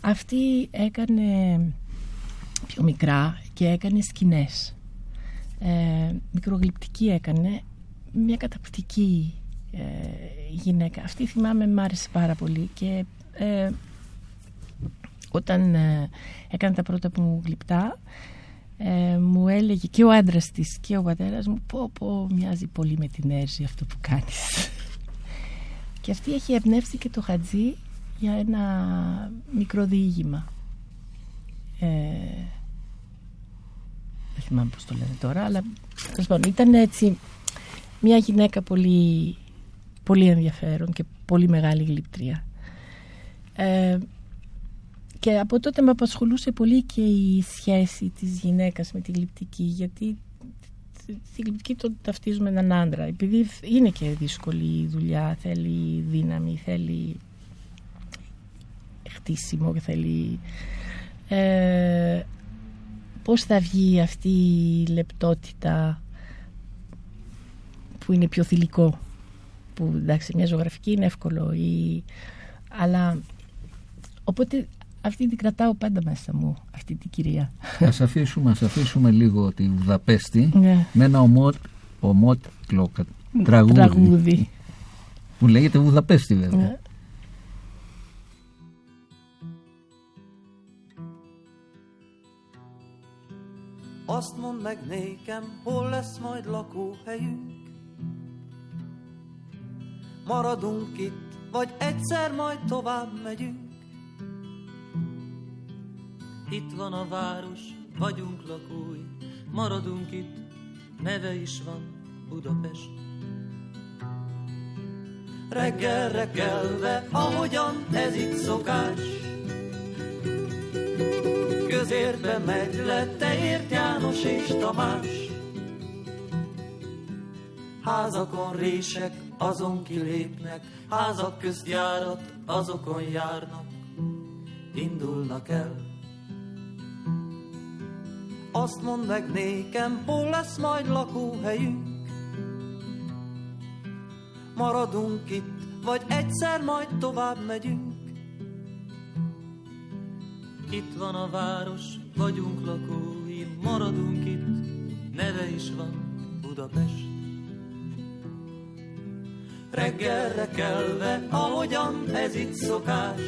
Αυτή έκανε πιο μικρά και έκανε σκηνές. Ε, μικρογλυπτική έκανε μια καταπληκτική ε, γυναίκα. Αυτή θυμάμαι μ' άρεσε πάρα πολύ και ε, όταν ε, έκανε τα πρώτα που μου γλυπτά ε, μου έλεγε και ο άντρας της και ο πατέρας μου πω πω μοιάζει πολύ με την Έρζη αυτό που κάνεις και αυτή έχει εμπνεύσει και το Χατζή για ένα μικρό διήγημα. Ε, δεν θυμάμαι πώς το λένε τώρα αλλά ήταν έτσι μια γυναίκα πολύ, πολύ ενδιαφέρον και πολύ μεγάλη γλυπτρία. Ε, και από τότε με απασχολούσε πολύ και η σχέση της γυναίκας με τη γλυπτική γιατί τη γλυπτική το ταυτίζουμε έναν άντρα. Επειδή είναι και δύσκολη η δουλειά θέλει δύναμη, θέλει χτίσιμο θέλει ε, πώς θα βγει αυτή η λεπτότητα που είναι πιο θηλυκό που εντάξει μια ζωγραφική είναι εύκολο η... αλλά οπότε αυτή την κρατάω πάντα μέσα μου, αυτή την κυρία. Ας αφήσουμε, ας αφήσουμε λίγο τη Βουδαπέστη ναι. με ένα ομότ, ομότλο τραγούδι, τραγούδι που λέγεται Βουδαπέστη βέβαια. Ναι. Azt mondd meg nékem, hol lesz majd lakóhelyünk; Maradunk itt, vagy egyszer majd tovább megyünk; Itt van a város, vagyunk lakói, maradunk itt, neve is van Budapest. Reggelre kelve, ahogyan ez itt szokás, Közértbe megy le, te ért János és Tamás. Házakon rések, azon kilépnek, házak közt járat, azokon járnak, indulnak el. Azt mondd meg nékem, hol lesz majd lakóhelyünk Maradunk itt, vagy egyszer majd tovább megyünk Itt van a város, vagyunk lakói, maradunk itt, neve is van Budapest. Reggelre kelve, ahogyan ez itt szokás,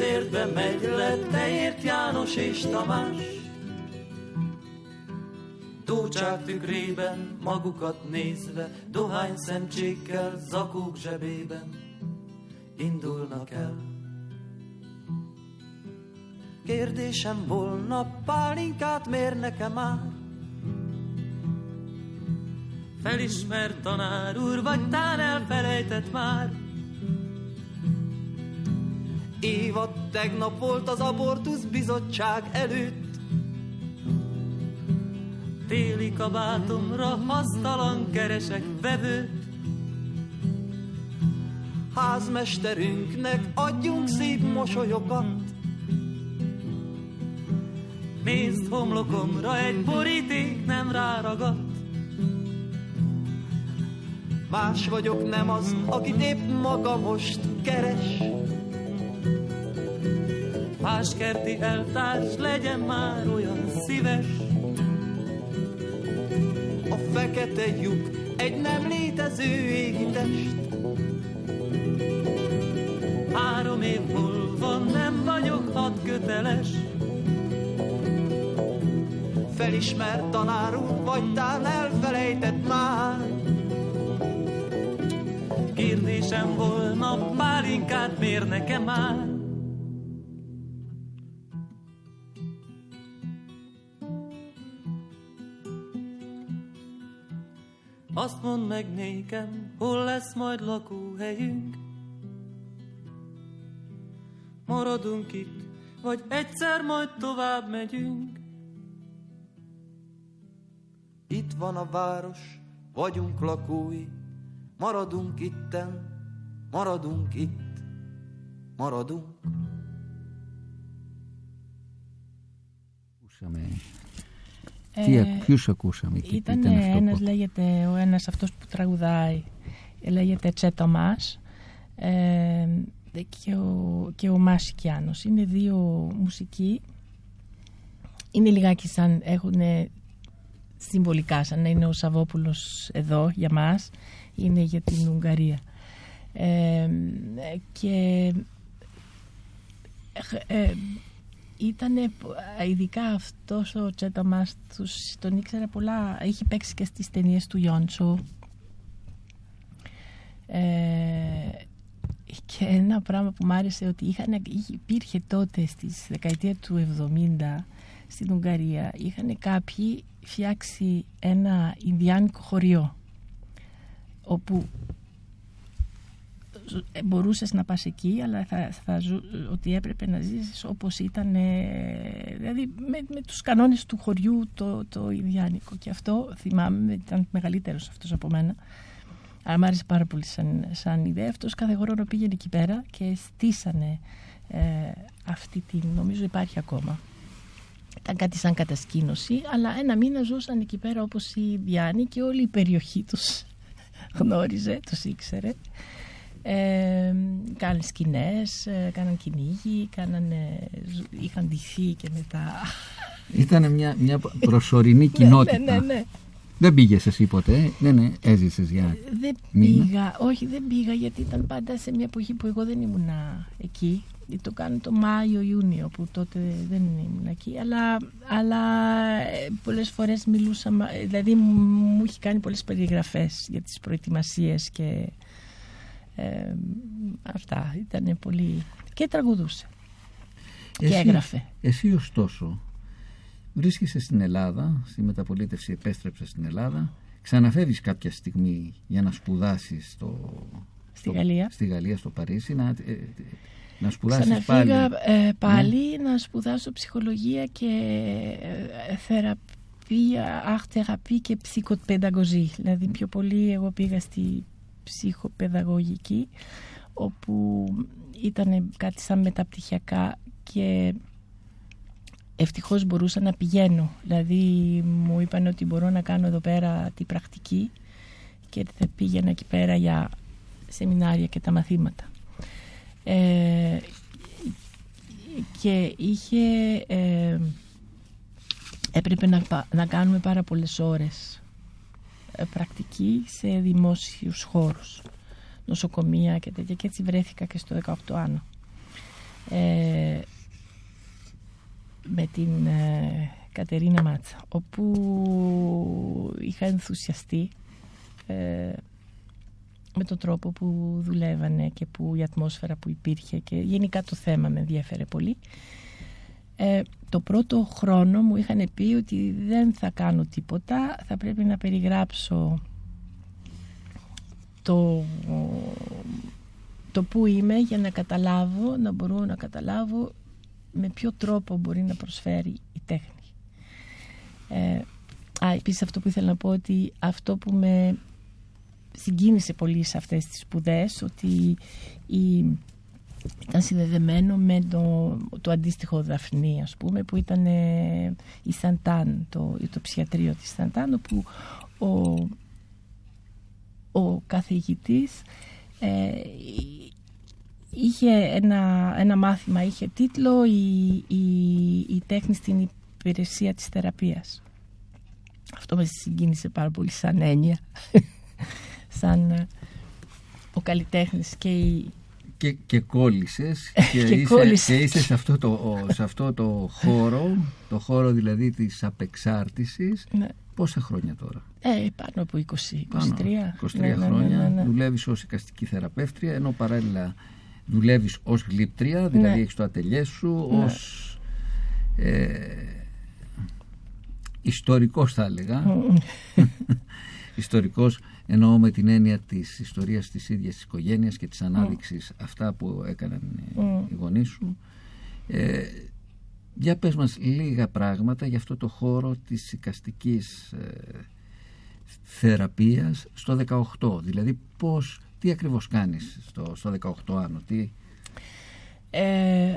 közértbe megy le, te ért János és Tamás. Tócsák tükrében, magukat nézve, dohány szemcsékkel, zakók zsebében indulnak el. Kérdésem volna, pálinkát mér nekem már? Felismert tanár úr, vagy tán elfelejtett már? Évad tegnap volt az abortusz bizottság előtt. Téli kabátomra hasztalan keresek vevőt. Házmesterünknek adjunk szép mosolyokat. Nézd homlokomra, egy boríték nem ráragadt. Más vagyok, nem az, akit épp maga most keres. Páskerti eltárs, legyen már olyan szíves. A fekete lyuk egy nem létező égi test. Három év múlva nem vagyok hat köteles. Felismert tanár úr, vagy tán elfelejtett már. Kérdésem volna, pálinkát mér nekem már. Azt mondd meg nékem, hol lesz majd lakóhelyünk. Maradunk itt, vagy egyszer majd tovább megyünk. Itt van a város, vagyunk lakói, maradunk itten, maradunk itt, maradunk. Puxa. Τι, ε, ποιους ακούσαμε εκεί ήταν, ήταν αυτό ένας που... λέγεται, ο ένας αυτός που τραγουδάει λέγεται Τσέτο Μας ε, και ο, και ο Μάση Κιάνος. Είναι δύο μουσικοί. Είναι λιγάκι σαν έχουν συμβολικά σαν να είναι ο Σαββόπουλος εδώ για μας. Είναι για την Ουγγαρία. Ε, και ε, ήταν ειδικά αυτός ο Τσέτα μας τον ήξερα πολλά είχε παίξει και στις ταινίες του Ιόντσο ε, και ένα πράγμα που μου άρεσε ότι είχαν, υπήρχε τότε στις δεκαετία του 70 στην Ουγγαρία είχαν κάποιοι φτιάξει ένα Ινδιάνικο χωριό όπου ε, μπορούσες να πας εκεί αλλά θα, θα ότι έπρεπε να ζήσεις όπως ήταν δηλαδή με, με τους κανόνες του χωριού το, το Ινδιάνικο και αυτό θυμάμαι ήταν μεγαλύτερος αυτός από μένα. Αλλά μου άρεσε πάρα πολύ σαν, σαν ιδέα. Αυτός κάθε χρόνο πήγαινε εκεί πέρα και στήσανε ε, αυτή την νομίζω υπάρχει ακόμα. Ήταν κάτι σαν κατασκήνωση αλλά ένα μήνα ζούσαν εκεί πέρα όπως οι Ινδιάνοι και όλη η περιοχή τους. Γνώριζε, τους ήξερε ε, κάναν σκηνές, ε, κάναν κυνήγι, είχαν ντυθεί και μετά. Ήταν μια, μια προσωρινή κοινότητα. ναι, ναι, ναι. Δεν πήγες εσύ ποτέ, ναι, ναι, έζησες για. Δεν πήγα, όχι, δεν πήγα γιατί ήταν πάντα σε μια εποχή που εγώ δεν ήμουν εκεί. Το κάνω το Μάιο-Ιούνιο που τότε δεν ήμουν εκεί. Αλλά, αλλά ε, πολλές φορές μιλούσαμε, δηλαδή μου έχει κάνει πολλές περιγραφές για τις προετοιμασίες και ε, αυτά ήταν πολύ και τραγουδούσε εσύ, και έγραφε εσύ ωστόσο βρίσκεσαι στην Ελλάδα στη μεταπολίτευση επέστρεψες στην Ελλάδα ξαναφεύγεις κάποια στιγμή για να σπουδάσεις στο, στη, στο, Γαλλία. στη Γαλλία στο Παρίσι να, ε, να σπουδάσεις πάλι ε, πάλι ναι. να σπουδάσω ψυχολογία και ε, θεραπεία, αχ, και ψυχοπαιδαγωγή. Δηλαδή πιο πολύ εγώ πήγα στη ψυχοπαιδαγωγική όπου ήταν κάτι σαν μεταπτυχιακά και ευτυχώς μπορούσα να πηγαίνω. Δηλαδή μου είπαν ότι μπορώ να κάνω εδώ πέρα τη πρακτική και θα πήγαινα εκεί πέρα για σεμινάρια και τα μαθήματα. Ε, και είχε ε, έπρεπε να, να κάνουμε πάρα πολλές ώρες. ε, πρακτική σε δημόσιους χώρους νοσοκομεία και τέτοια. Και έτσι βρέθηκα και στο 18 άνω. Ε, με την ε, Κατερίνα Μάτσα όπου είχα ενθουσιαστεί ε, με τον τρόπο που δουλεύανε και που η ατμόσφαιρα που υπήρχε και γενικά το θέμα με ενδιαφέρε πολύ ε, το πρώτο χρόνο μου είχαν πει ότι δεν θα κάνω τίποτα, θα πρέπει να περιγράψω το, το που είμαι για να καταλάβω, να μπορώ να καταλάβω με ποιο τρόπο μπορεί να προσφέρει η τέχνη. Ε, α, επίσης αυτό που ήθελα να πω ότι αυτό που με συγκίνησε πολύ σε αυτές τις σπουδές ότι η ήταν συνδεδεμένο με το, το αντίστοιχο Δαφνή ας πούμε που ήταν ε, η Σαντάν το, το ψιατρίο της Σαντάν όπου ο, ο καθηγητής ε, είχε ένα, ένα μάθημα είχε τίτλο η, η, η τέχνη στην υπηρεσία της θεραπείας. Αυτό με συγκίνησε πάρα πολύ σαν έννοια σαν ε, ο καλλιτέχνης και η, και, και κόλλησες και, και, είσαι, και είσαι σε αυτό, το, σε αυτό το χώρο, το χώρο δηλαδή της απεξάρτησης. Ναι. Πόσα χρόνια τώρα; Ε, πάνω από 20, 23. Πάνω, 23 ναι, ναι, χρόνια. Ναι, ναι, δουλεύεις ως εικαστική θεραπεύτρια, ενώ παράλληλα δουλεύεις ως γλύπτρια, δηλαδή ναι. έχεις το ατελιέ σου, ναι. ως ε, ιστορικός θα έλεγα. ιστορικός εννοώ με την έννοια της ιστορίας της ίδιας της οικογένειας και της ανάδειξης αυτά που έκαναν οι γονείς σου. Ε, για πες μας λίγα πράγματα για αυτό το χώρο της οικαστικής ε, θεραπείας στο 18. Δηλαδή πώς, τι ακριβώς κάνεις στο, στο 18 άνω, τι... Ε,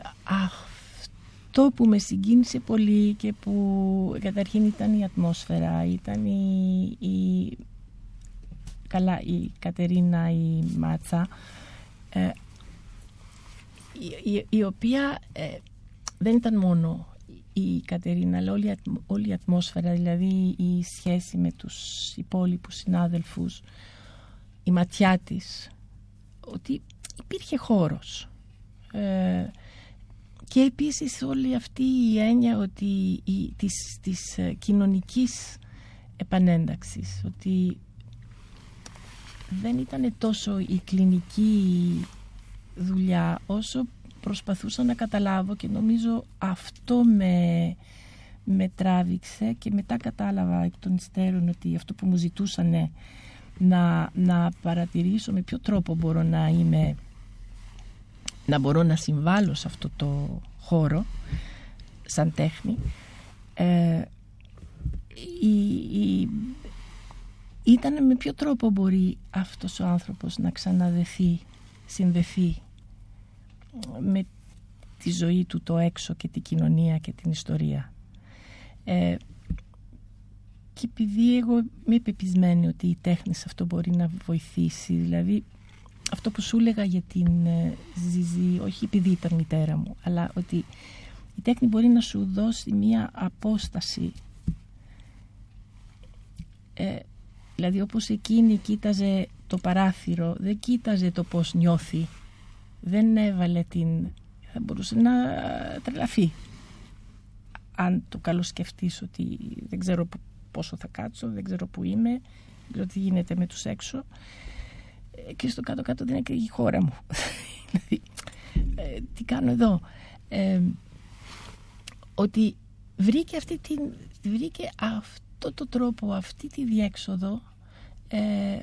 αυτό που με συγκίνησε πολύ και που καταρχήν ήταν η ατμόσφαιρα, ήταν η, η καλά η Κατερίνα η Μάτσα ε, η, η, οποία ε, δεν ήταν μόνο η Κατερίνα αλλά όλη, όλη η ατμόσφαιρα δηλαδή η σχέση με τους υπόλοιπους συνάδελφους η ματιά της ότι υπήρχε χώρος. Ε, και επίσης όλη αυτή η έννοια ότι η, της, της ε, κοινωνικής επανένταξης ότι δεν ήταν τόσο η κλινική δουλειά όσο προσπαθούσα να καταλάβω και νομίζω αυτό με, με τράβηξε και μετά κατάλαβα εκ των υστέρων ότι αυτό που μου ζητούσαν να, να παρατηρήσω με ποιο τρόπο μπορώ να είμαι να μπορώ να συμβάλλω σε αυτό το χώρο σαν τέχνη ε, η, ήταν με ποιο τρόπο μπορεί αυτός ο άνθρωπος να ξαναδεθεί, συνδεθεί με τη ζωή του το έξω και την κοινωνία και την ιστορία. Ε, και επειδή εγώ είμαι πεπισμένη ότι η τέχνη σε αυτό μπορεί να βοηθήσει, δηλαδή αυτό που σου έλεγα για την ε, Ζιζή, όχι επειδή ήταν μητέρα μου, αλλά ότι η τέχνη μπορεί να σου δώσει μία απόσταση. Ε, δηλαδή όπως εκείνη κοίταζε το παράθυρο δεν κοίταζε το πως νιώθει. Δεν έβαλε την θα μπορούσε να τρελαθεί. Αν το καλό σκεφτείς ότι δεν ξέρω πόσο θα κάτσω δεν ξέρω που είμαι δεν ξέρω τι γίνεται με τους έξω. ε, και στο κάτω κάτω δεν είναι η χώρα μου. Δηλαδή ε, τι κάνω εδώ; Ε, ότι βρήκε αυτή την βρήκε αυτό το τρόπο αυτή τη διέξοδο ε,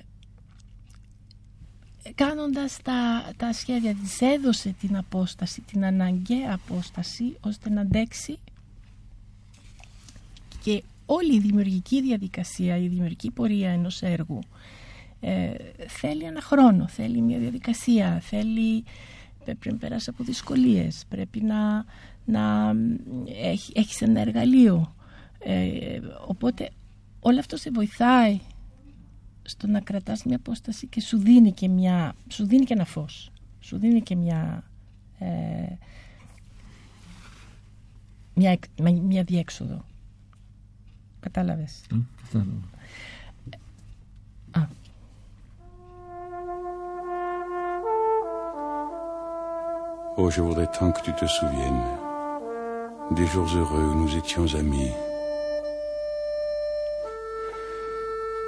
κάνοντας τα, τα σχέδια της έδωσε την απόσταση, την αναγκαία απόσταση ώστε να αντέξει και όλη η δημιουργική διαδικασία, η δημιουργική πορεία ενός έργου ε, θέλει ένα χρόνο, θέλει μια διαδικασία, θέλει, πρέπει να περάσει από δυσκολίες, πρέπει να, να έχει, έχεις ένα εργαλείο. Ε, οπότε όλο αυτό σε βοηθάει στο να κρατάς μια απόσταση και σου δίνει και, μια, σου δίνει και ένα φως. Σου δίνει και μια, ε, μια, μια διέξοδο. Κατάλαβες; Mm, κατάλαβα. Oh, je voudrais tant que tu te souviennes des jours heureux où nous étions amis.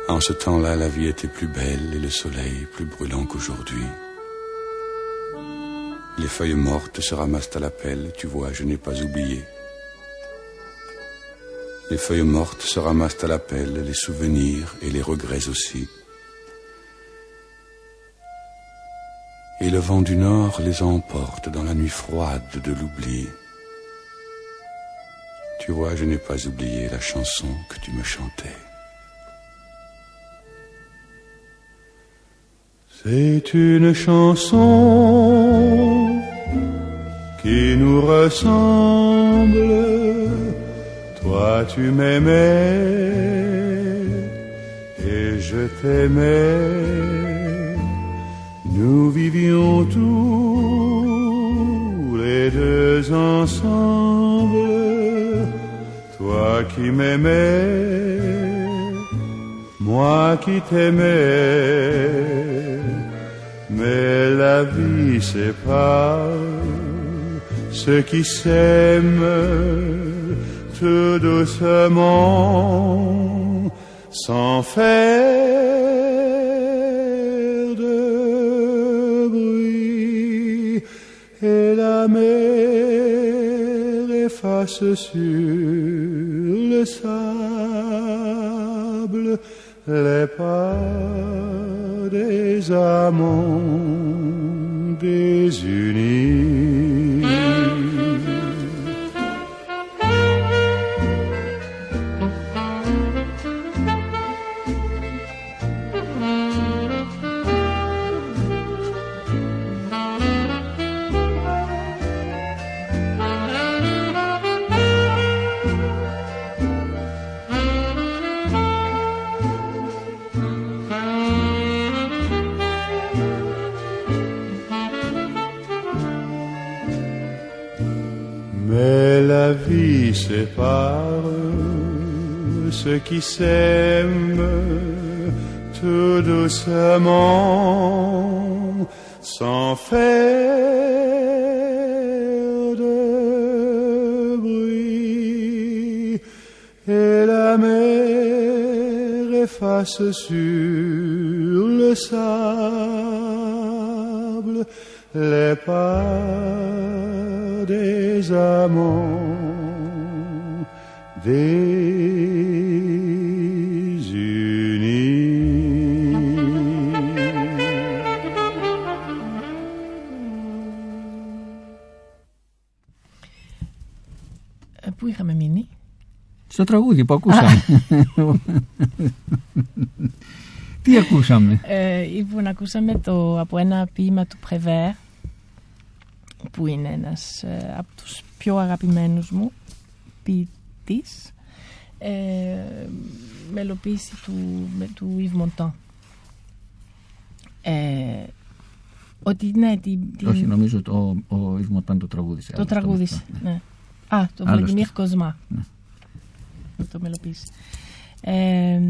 En ce temps-là, la vie était plus belle et le soleil plus brûlant qu'aujourd'hui. Les feuilles mortes se ramassent à la pelle, tu vois, je n'ai pas oublié. Les feuilles mortes se ramassent à la pelle, les souvenirs et les regrets aussi. Et le vent du nord les emporte dans la nuit froide de l'oubli. Tu vois, je n'ai pas oublié la chanson que tu me chantais. C'est une chanson qui nous ressemble. Toi tu m'aimais et je t'aimais. Nous vivions tous les deux ensemble. Toi qui m'aimais, moi qui t'aimais mais la vie sépare ceux qui s'aiment tout doucement sans faire la mer efface sur le sable les pas des amants désunis. Sépare ceux qui s'aiment tout doucement sans faire de bruit. Et la mer efface sur le sable les pas des amants ε, Πού είχαμε μείνει; Στο τραγούδι που ακούσαμε. Τι ακούσαμε; Ε, λοιπόν, ακούσαμε το, από ένα ποίημα του Πρεβέρ που είναι ένας ε, από τους πιο αγαπημένους μου ποιητής ε, μελοποίηση του, με, του Yves Montand. Ε, ότι ναι, την, την... Όχι, νομίζω το, ο Yves Montand το τραγούδισε. Το τραγούδισε, ναι. ναι. Α, το Βλαντιμίρ Κοσμά. Ναι. Το μελοποίησε. Ε,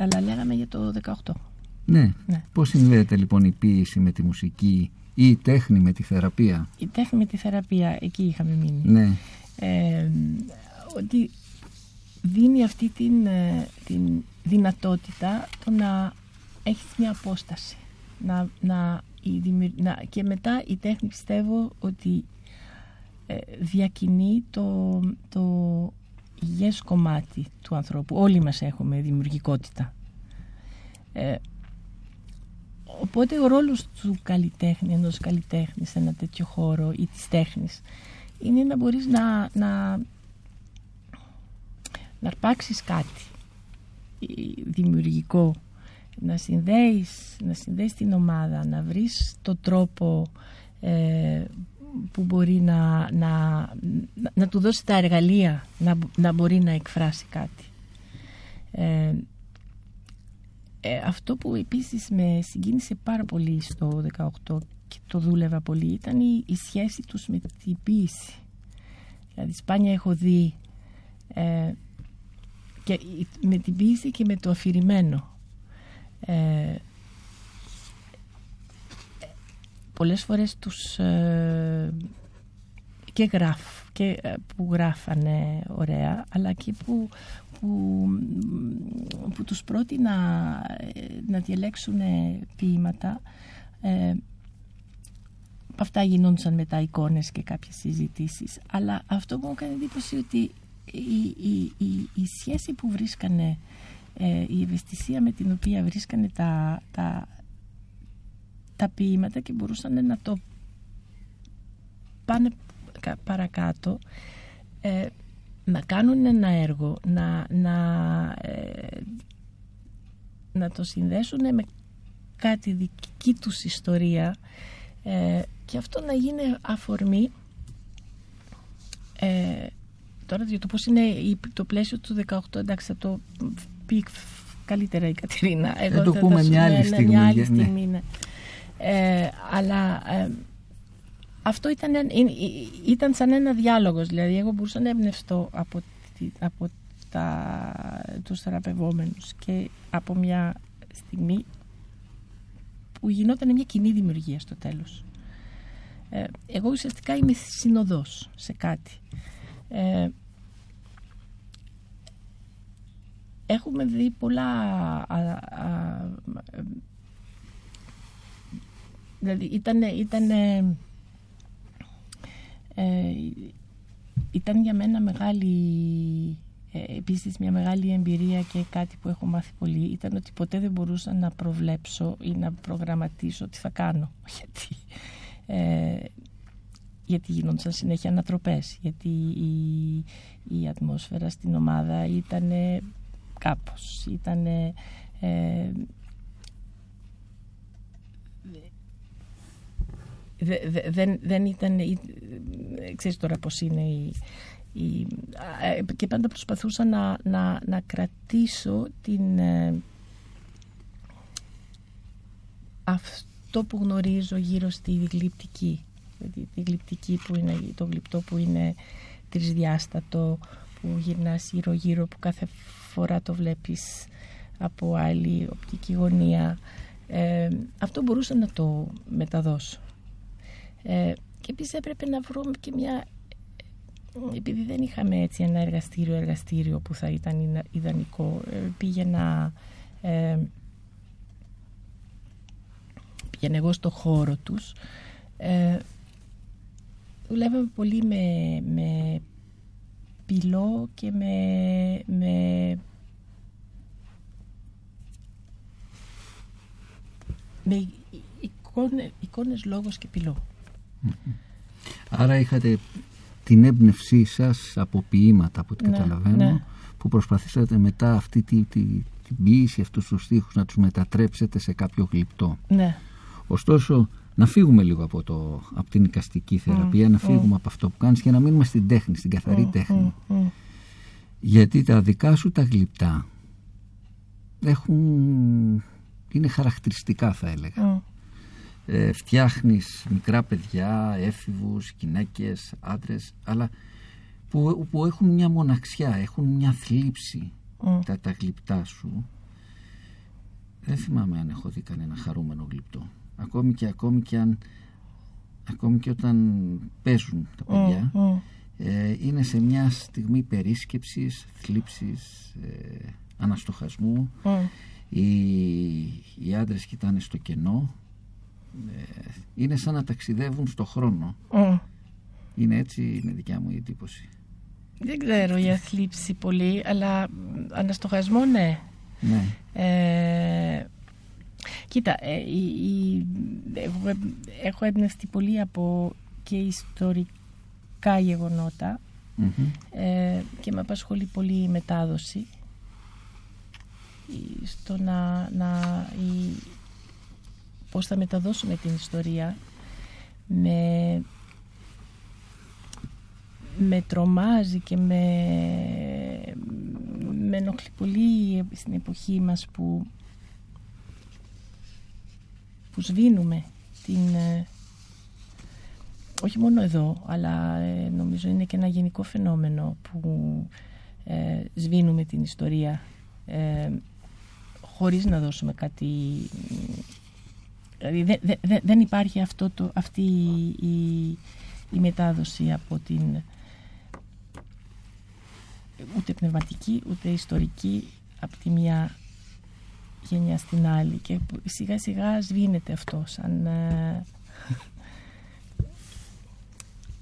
αλλά λέγαμε για το 18. Ναι. ναι. Πώς συνδέεται λοιπόν η ποίηση με τη μουσική ή η τέχνη με τη θεραπεία; Η τέχνη με τη θεραπεία, εκεί είχαμε μείνει. Ναι. Ε, ότι δίνει αυτή την, ε, την δυνατότητα το να έχεις μια απόσταση. Να, να, να, και μετά η τέχνη πιστεύω ότι ε, διακινεί το, το υγιές κομμάτι του ανθρώπου. Όλοι μας έχουμε δημιουργικότητα. Ε, οπότε ο ρόλος του καλλιτέχνη, ενός καλλιτέχνης σε ένα τέτοιο χώρο ή της τέχνης είναι να μπορείς να, να να αρπάξεις κάτι δημιουργικό. Να συνδέεις, να συνδέεις την ομάδα να βρεις το τρόπο ε, που μπορεί να, να, να, του δώσει τα εργαλεία να, να μπορεί να εκφράσει κάτι. Ε, ε, αυτό που επίσης με συγκίνησε πάρα πολύ στο 18 και το δούλευα πολύ ήταν η, η σχέση τους με την ποίηση δηλαδή σπάνια έχω δει ε, και με την ποίηση και με το αφηρημένο. Ε, πολλές φορές τους ε, και, γράφ, και ε, που γράφανε ωραία αλλά και που, που, που τους πρότεινα ε, να διαλέξουν ποίηματα ε, αυτά γινόντουσαν μετά εικόνες και κάποιες συζητήσεις. Αλλά αυτό που μου έκανε εντύπωση ότι η, η, η, η σχέση που βρίσκανε ε, η ευαισθησία με την οποία βρίσκανε τα, τα, τα ποίηματα και μπορούσαν να το πάνε παρακάτω ε, να κάνουν ένα έργο να, να, ε, να το συνδέσουν με κάτι δική τους ιστορία και αυτό να γίνει αφορμή Τώρα για το πώς είναι το πλαίσιο του 18, εντάξει θα το πει καλύτερα η Κατερίνα. Εγώ θα το πούμε μια άλλη στιγμή. Μια άλλη στιγμή ναι. ε, αλλά ε, αυτό ήταν, ήταν σαν ένα διάλογος. Δηλαδή εγώ μπορούσα να εμπνευστώ από, από τα, τους θεραπευόμενους και από μια στιγμή που γινόταν μια κοινή δημιουργία στο τέλος. Ε, εγώ ουσιαστικά είμαι συνοδός σε κάτι. Ε, έχουμε δει πολλά δηλαδή ήταν, ήταν, ε, ήταν για μένα μεγάλη ε, επίσης μια μεγάλη εμπειρία και κάτι που έχω μάθει πολύ ήταν ότι ποτέ δεν μπορούσα να προβλέψω ή να προγραμματίσω τι θα κάνω γιατί, ε, γιατί γίνονταν συνέχεια ανατροπές. Γιατί η, η ατμόσφαιρα στην ομάδα ήταν κάπως ήταν ε, δεν, δεν ήταν ξέρεις τώρα πως είναι η, και πάντα προσπαθούσα να, να, να κρατήσω την, ε, αυτό που γνωρίζω γύρω στη γλυπτική. Δηλαδή, τη γλυπτική που είναι, το γλυπτό που είναι τρισδιάστατο, που γυρνάς γύρω γύρω, που κάθε φορά το βλέπεις από άλλη οπτική γωνία. Ε, αυτό μπορούσα να το μεταδώσω. Ε, και επίσης έπρεπε να βρούμε και μια επειδή δεν είχαμε έτσι ένα εργαστήριο εργαστήριο που θα ήταν ιδανικό ε, πήγαινα ε, πήγαινα εγώ στο χώρο τους ε, δουλεύαμε πολύ με, με πυλό και με, με με εικόνες, εικόνες λόγος και πυλό. Άρα είχατε την έμπνευσή σας από ποίηματα από ό,τι Ναι, καταλαβαίνω ναι. που προσπαθήσατε μετά αυτή τη, τη, την ποίηση αυτούς τους στίχους να τους μετατρέψετε σε κάποιο γλυπτό. Ναι. Ωστόσο να φύγουμε λίγο από, το, από την οικαστική θεραπεία, να φύγουμε από αυτό που κάνεις και να μείνουμε στην τέχνη, στην καθαρή τέχνη. Γιατί τα δικά σου τα γλυπτά έχουν, είναι χαρακτηριστικά θα έλεγα. Ε, φτιάχνεις μικρά παιδιά, έφηβους, γυναίκες, άντρες, αλλά που, που έχουν μια μοναξιά, έχουν μια θλίψη τα, τα γλυπτά σου. Δεν θυμάμαι αν έχω δει κανένα χαρούμενο γλυπτό. Ακόμη και, ακόμη και, αν, ακόμη και όταν παίζουν τα παιδιά, ε, είναι σε μια στιγμή περίσκεψης, θλίψης, ε, αναστοχασμού. Οι, οι άντρες κοιτάνε στο κενό. Ε, είναι σαν να ταξιδεύουν στο χρόνο. Είναι έτσι είναι δικιά μου η εντύπωση. Δεν ξέρω για θλίψη πολύ, αλλά αναστοχασμό ναι. Ναι. Ε, κοίτα, ε, η, η- εγώ, έχω εμπνευστεί πολύ από και ιστορικά γεγονότα Μμμ. ε, και με απασχολεί πολύ η μετάδοση Η- στο να, να η, πώς θα μεταδώσουμε την ιστορία με, με τρομάζει και με, με ενοχλεί πολύ στην εποχή μας που που σβήνουμε την ε, όχι μόνο εδώ αλλά ε, νομίζω είναι και ένα γενικό φαινόμενο που ε, σβήνουμε την ιστορία ε, χωρίς να δώσουμε κάτι δηλαδή δεν, δεν- δεν- δεν υπάρχει αυτό το, αυτή η, η μετάδοση από την ούτε πνευματική ούτε ιστορική από τη μια γενιά στην άλλη και που σιγά σιγά σβήνεται αυτό σαν ε,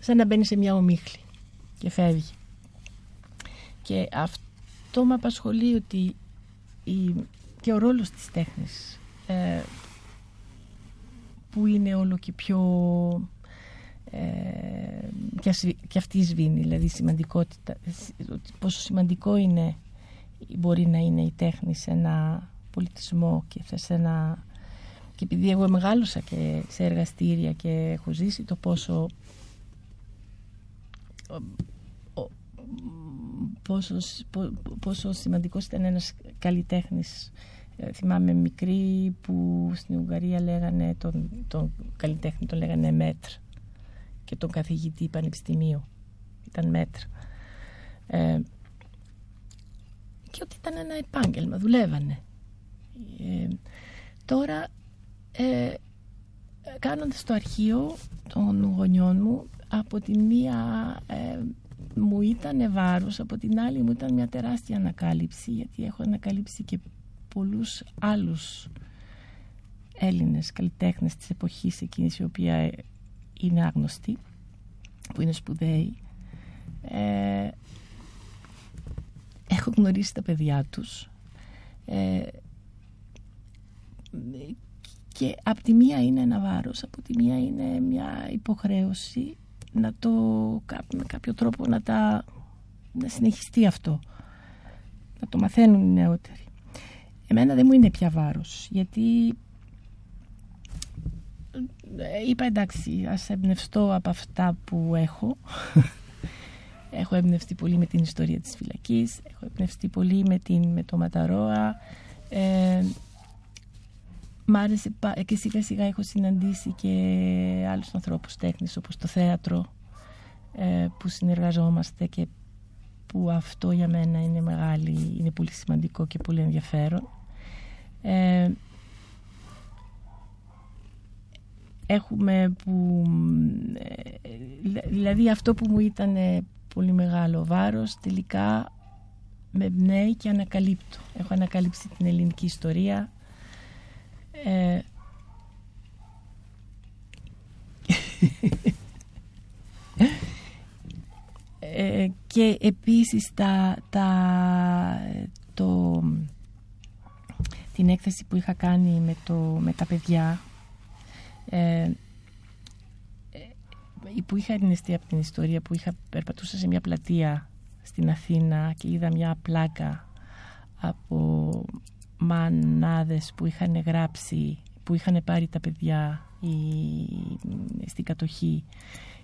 σαν να μπαίνει σε μια ομίχλη και φεύγει. Και αυτό με απασχολεί ότι η, και ο ρόλος της τέχνης ε, που είναι όλο και πιο ε, και, ασβη- και αυτή σβήνει δηλαδή η σημαντικότητα ότι πόσο σημαντικό είναι μπορεί να είναι η τέχνη σε ένα πολιτισμό και σε ένα και επειδή εγώ μεγάλωσα και σε εργαστήρια και έχω ζήσει το πόσο ο- πόσο, πο- πόσο σημαντικός ήταν ένας καλλιτέχνης. Ε, θυμάμαι μικρή που στην Ουγγαρία λέγανε τον, τον καλλιτέχνη τον λέγανε μέτρ. Και τον καθηγητή πανεπιστημίου. Ήταν μέτρ. Ε, και ότι ήταν ένα επάγγελμα δουλεύανε ε, τώρα ε, κάνοντας το αρχείο των γονιών μου από τη μία ε, μου ήταν βάρος από την άλλη μου ήταν μια τεράστια ανακάλυψη γιατί έχω ανακαλύψει και πολλούς άλλους Έλληνες καλλιτέχνες της εποχής εκείνης η οποία είναι άγνωστη που είναι σπουδαίοι. Ε, έχω γνωρίσει τα παιδιά τους. Ε, και από τη μία είναι ένα βάρος από τη μία είναι μια υποχρέωση να το με κάποιο τρόπο να τα να συνεχιστεί αυτό. Να το μαθαίνουν οι νεότεροι. Εμένα δεν μου είναι πια βάρος γιατί ε, είπα εντάξει ας εμπνευστώ από αυτά που έχω. Έχω εμπνευστεί πολύ με την ιστορία της φυλακής έχω εμπνευστεί πολύ με, την, με το Ματαρόα ε, μ' άρεσε και σιγά σιγά έχω συναντήσει και άλλους ανθρώπους τέχνης όπως το θέατρο ε, που συνεργαζόμαστε και που αυτό για μένα είναι μεγάλη, είναι πολύ σημαντικό και πολύ ενδιαφέρον. Ε, έχουμε που ε, δηλαδή αυτό που μου ήταν πολύ μεγάλο βάρος τελικά με εμπνέει και ανακαλύπτω έχω ανακαλύψει την ελληνική ιστορία ε, ε, και επίσης τα, τα, το, την έκθεση που είχα κάνει με, το, με τα παιδιά ε, ε που είχα ερμηνευτεί από την ιστορία που είχα περπατούσα σε μια πλατεία στην Αθήνα και είδα μια πλάκα από μανάδες που είχαν γράψει που είχαν πάρει τα παιδιά η, στην κατοχή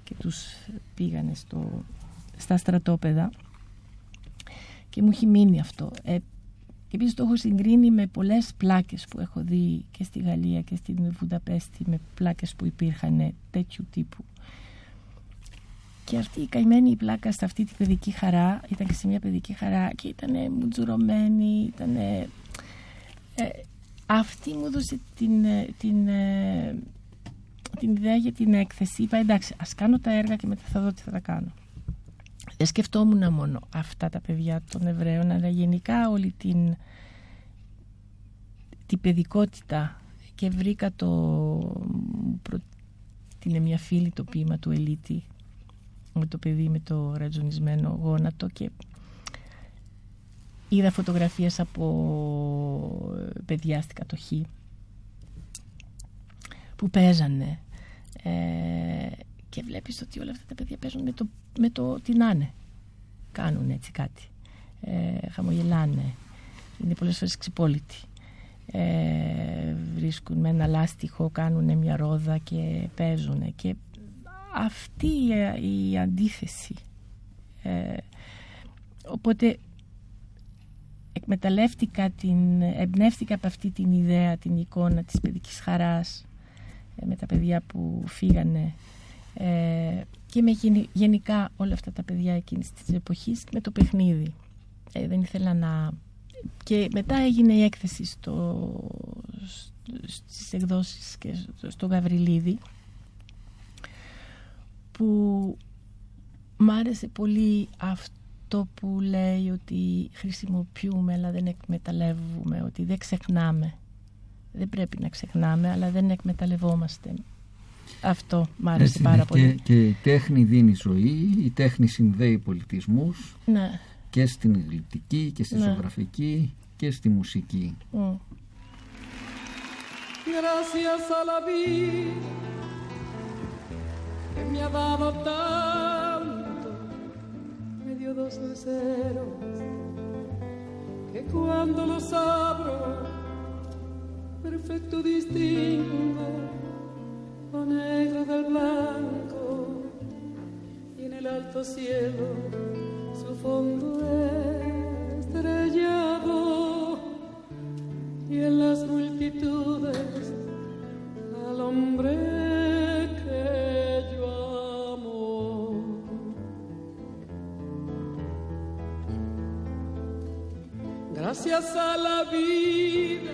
και τους πήγανε στο, στα στρατόπεδα και μου έχει μείνει αυτό. Ε, επίσης το έχω συγκρίνει με πολλές πλάκες που έχω δει και στη Γαλλία και στην Βουδαπέστη με πλάκες που υπήρχαν τέτοιου τύπου. Και αυτή η καημένη η πλάκα σε αυτή την παιδική χαρά ήταν και σε μια παιδική χαρά και ήταν μουτζουρωμένη, ήταν ε, αυτή μου έδωσε την, ε, την, ε, την ιδέα για την έκθεση. Είπα εντάξει, ας κάνω τα έργα και μετά θα δω τι θα τα κάνω. Δεν σκεφτόμουν μόνο αυτά τα παιδιά των Εβραίων, αλλά γενικά όλη την, την παιδικότητα και βρήκα το την μια φίλη το ποίημα του Ελίτη με το παιδί με το ρατζονισμένο γόνατο και είδα φωτογραφίες από παιδιά στην κατοχή που παίζανε ε, και βλέπεις ότι όλα αυτά τα παιδιά παίζουν με το, με το τι να είναι. Κάνουν έτσι κάτι. Ε, χαμογελάνε. Είναι πολλές φορές ξυπόλοιτοι ε, βρίσκουν με ένα λάστιχο κάνουν μια ρόδα και παίζουν και αυτή η, αντίθεση. Ε, οπότε εκμεταλλεύτηκα την, εμπνεύτηκα από αυτή την ιδέα, την εικόνα της παιδικής χαράς ε, με τα παιδιά που φύγανε ε, και με γενικά όλα αυτά τα παιδιά εκείνης της εποχής με το παιχνίδι. Ε, δεν ήθελα να... Και μετά έγινε η έκθεση στο, στις εκδόσεις και στο Γαβριλίδη που μ' άρεσε πολύ αυτό αυτό που λέει ότι χρησιμοποιούμε αλλά δεν εκμεταλλεύουμε, ότι δεν ξεχνάμε. Δεν πρέπει να ξεχνάμε, αλλά δεν εκμεταλλευόμαστε. Αυτό μ' άρεσε πάρα πολύ. Και, η τέχνη δίνει ζωή, η τέχνη συνδέει πολιτισμούς ναι. και στην γλυπτική και στη ναι. ζωγραφική και στη μουσική. Mm. Gracias a la vida que me ha dado dos luceros que cuando los abro perfecto distingo lo negro del blanco y en el alto cielo su fondo estrellado y en las multitudes al hombre gracias a la vida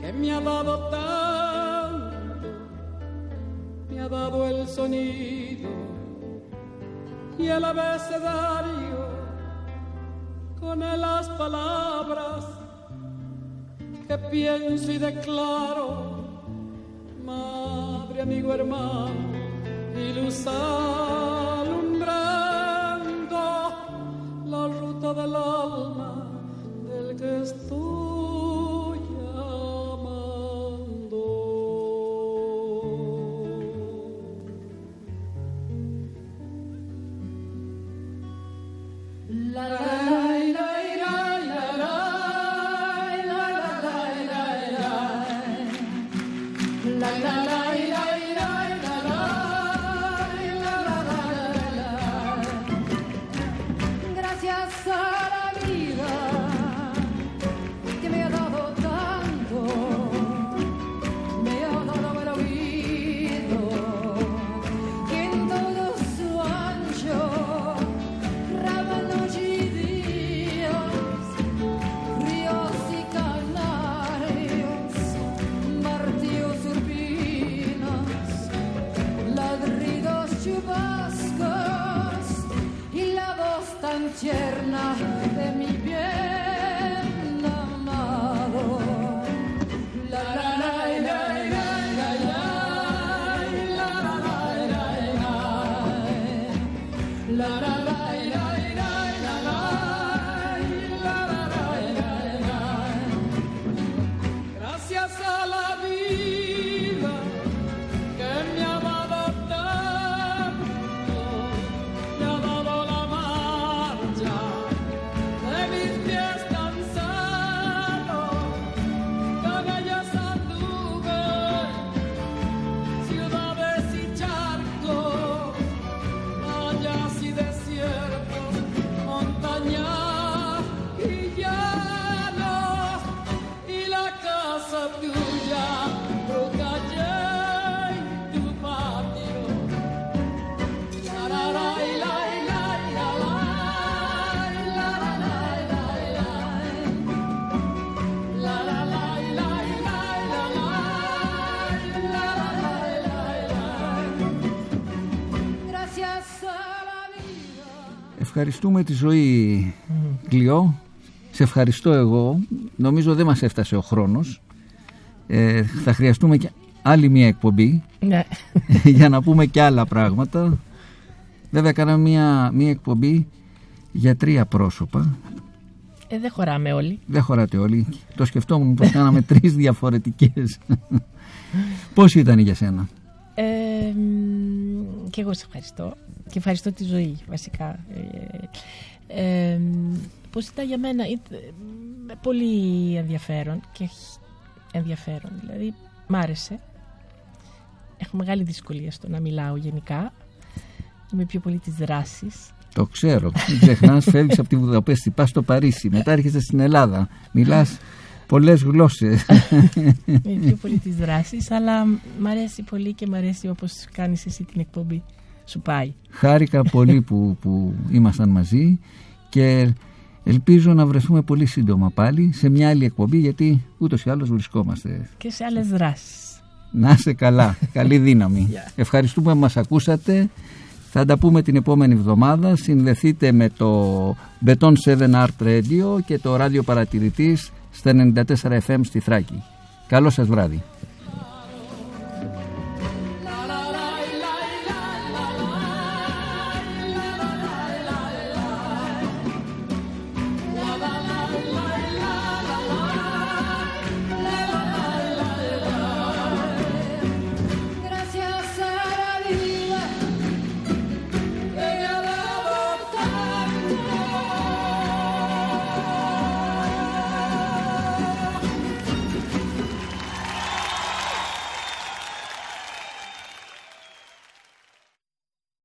que me ha dado tanto, me ha dado el sonido y el abecedario con las palabras que pienso y declaro, madre, amigo, hermano y la ruta de la Deus, Ευχαριστούμε τη ζωή Κλειό. Σε ευχαριστώ εγώ. Νομίζω δεν μας έφτασε ο χρόνος. Ε, θα χρειαστούμε και άλλη μια εκπομπή ναι. για να πούμε και άλλα πράγματα. Βέβαια κάναμε μια, μια εκπομπή για τρία πρόσωπα. Ε, δεν χωράμε όλοι. Δεν χωράτε όλοι. Το σκεφτόμουν πως κάναμε τρεις διαφορετικές. Πώς ήταν για σένα; Ε, και εγώ σε ευχαριστώ και ευχαριστώ τη ζωή βασικά. Ε, ε, πώς ήταν για μένα πολύ ενδιαφέρον και ενδιαφέρον. Δηλαδή μ' άρεσε. Έχω μεγάλη δυσκολία στο να μιλάω γενικά. Είμαι πιο πολύ της δράσης. Το ξέρω. Μην ξεχνάς, φεύγεις από τη Βουδαπέστη, πας στο Παρίσι, μετά έρχεσαι στην Ελλάδα. Μιλάς πολλές γλώσσες. Είμαι πιο πολύ τη δράση, αλλά μ' αρέσει πολύ και μ' αρέσει όπως κάνεις εσύ την εκπομπή σου πάει. Χάρηκα πολύ που, που ήμασταν μαζί και ελπίζω να βρεθούμε πολύ σύντομα πάλι σε μια άλλη εκπομπή γιατί ούτως ή άλλως βρισκόμαστε. Και σε άλλες δράσεις. Να είσαι καλά. Καλή δύναμη. Ευχαριστούμε που μας ακούσατε. Θα τα πούμε την επόμενη εβδομάδα. Συνδεθείτε με το Beton 7 Art Radio και το ράδιο παρατηρητής στα 94 FM στη Θράκη. Καλό σας βράδυ.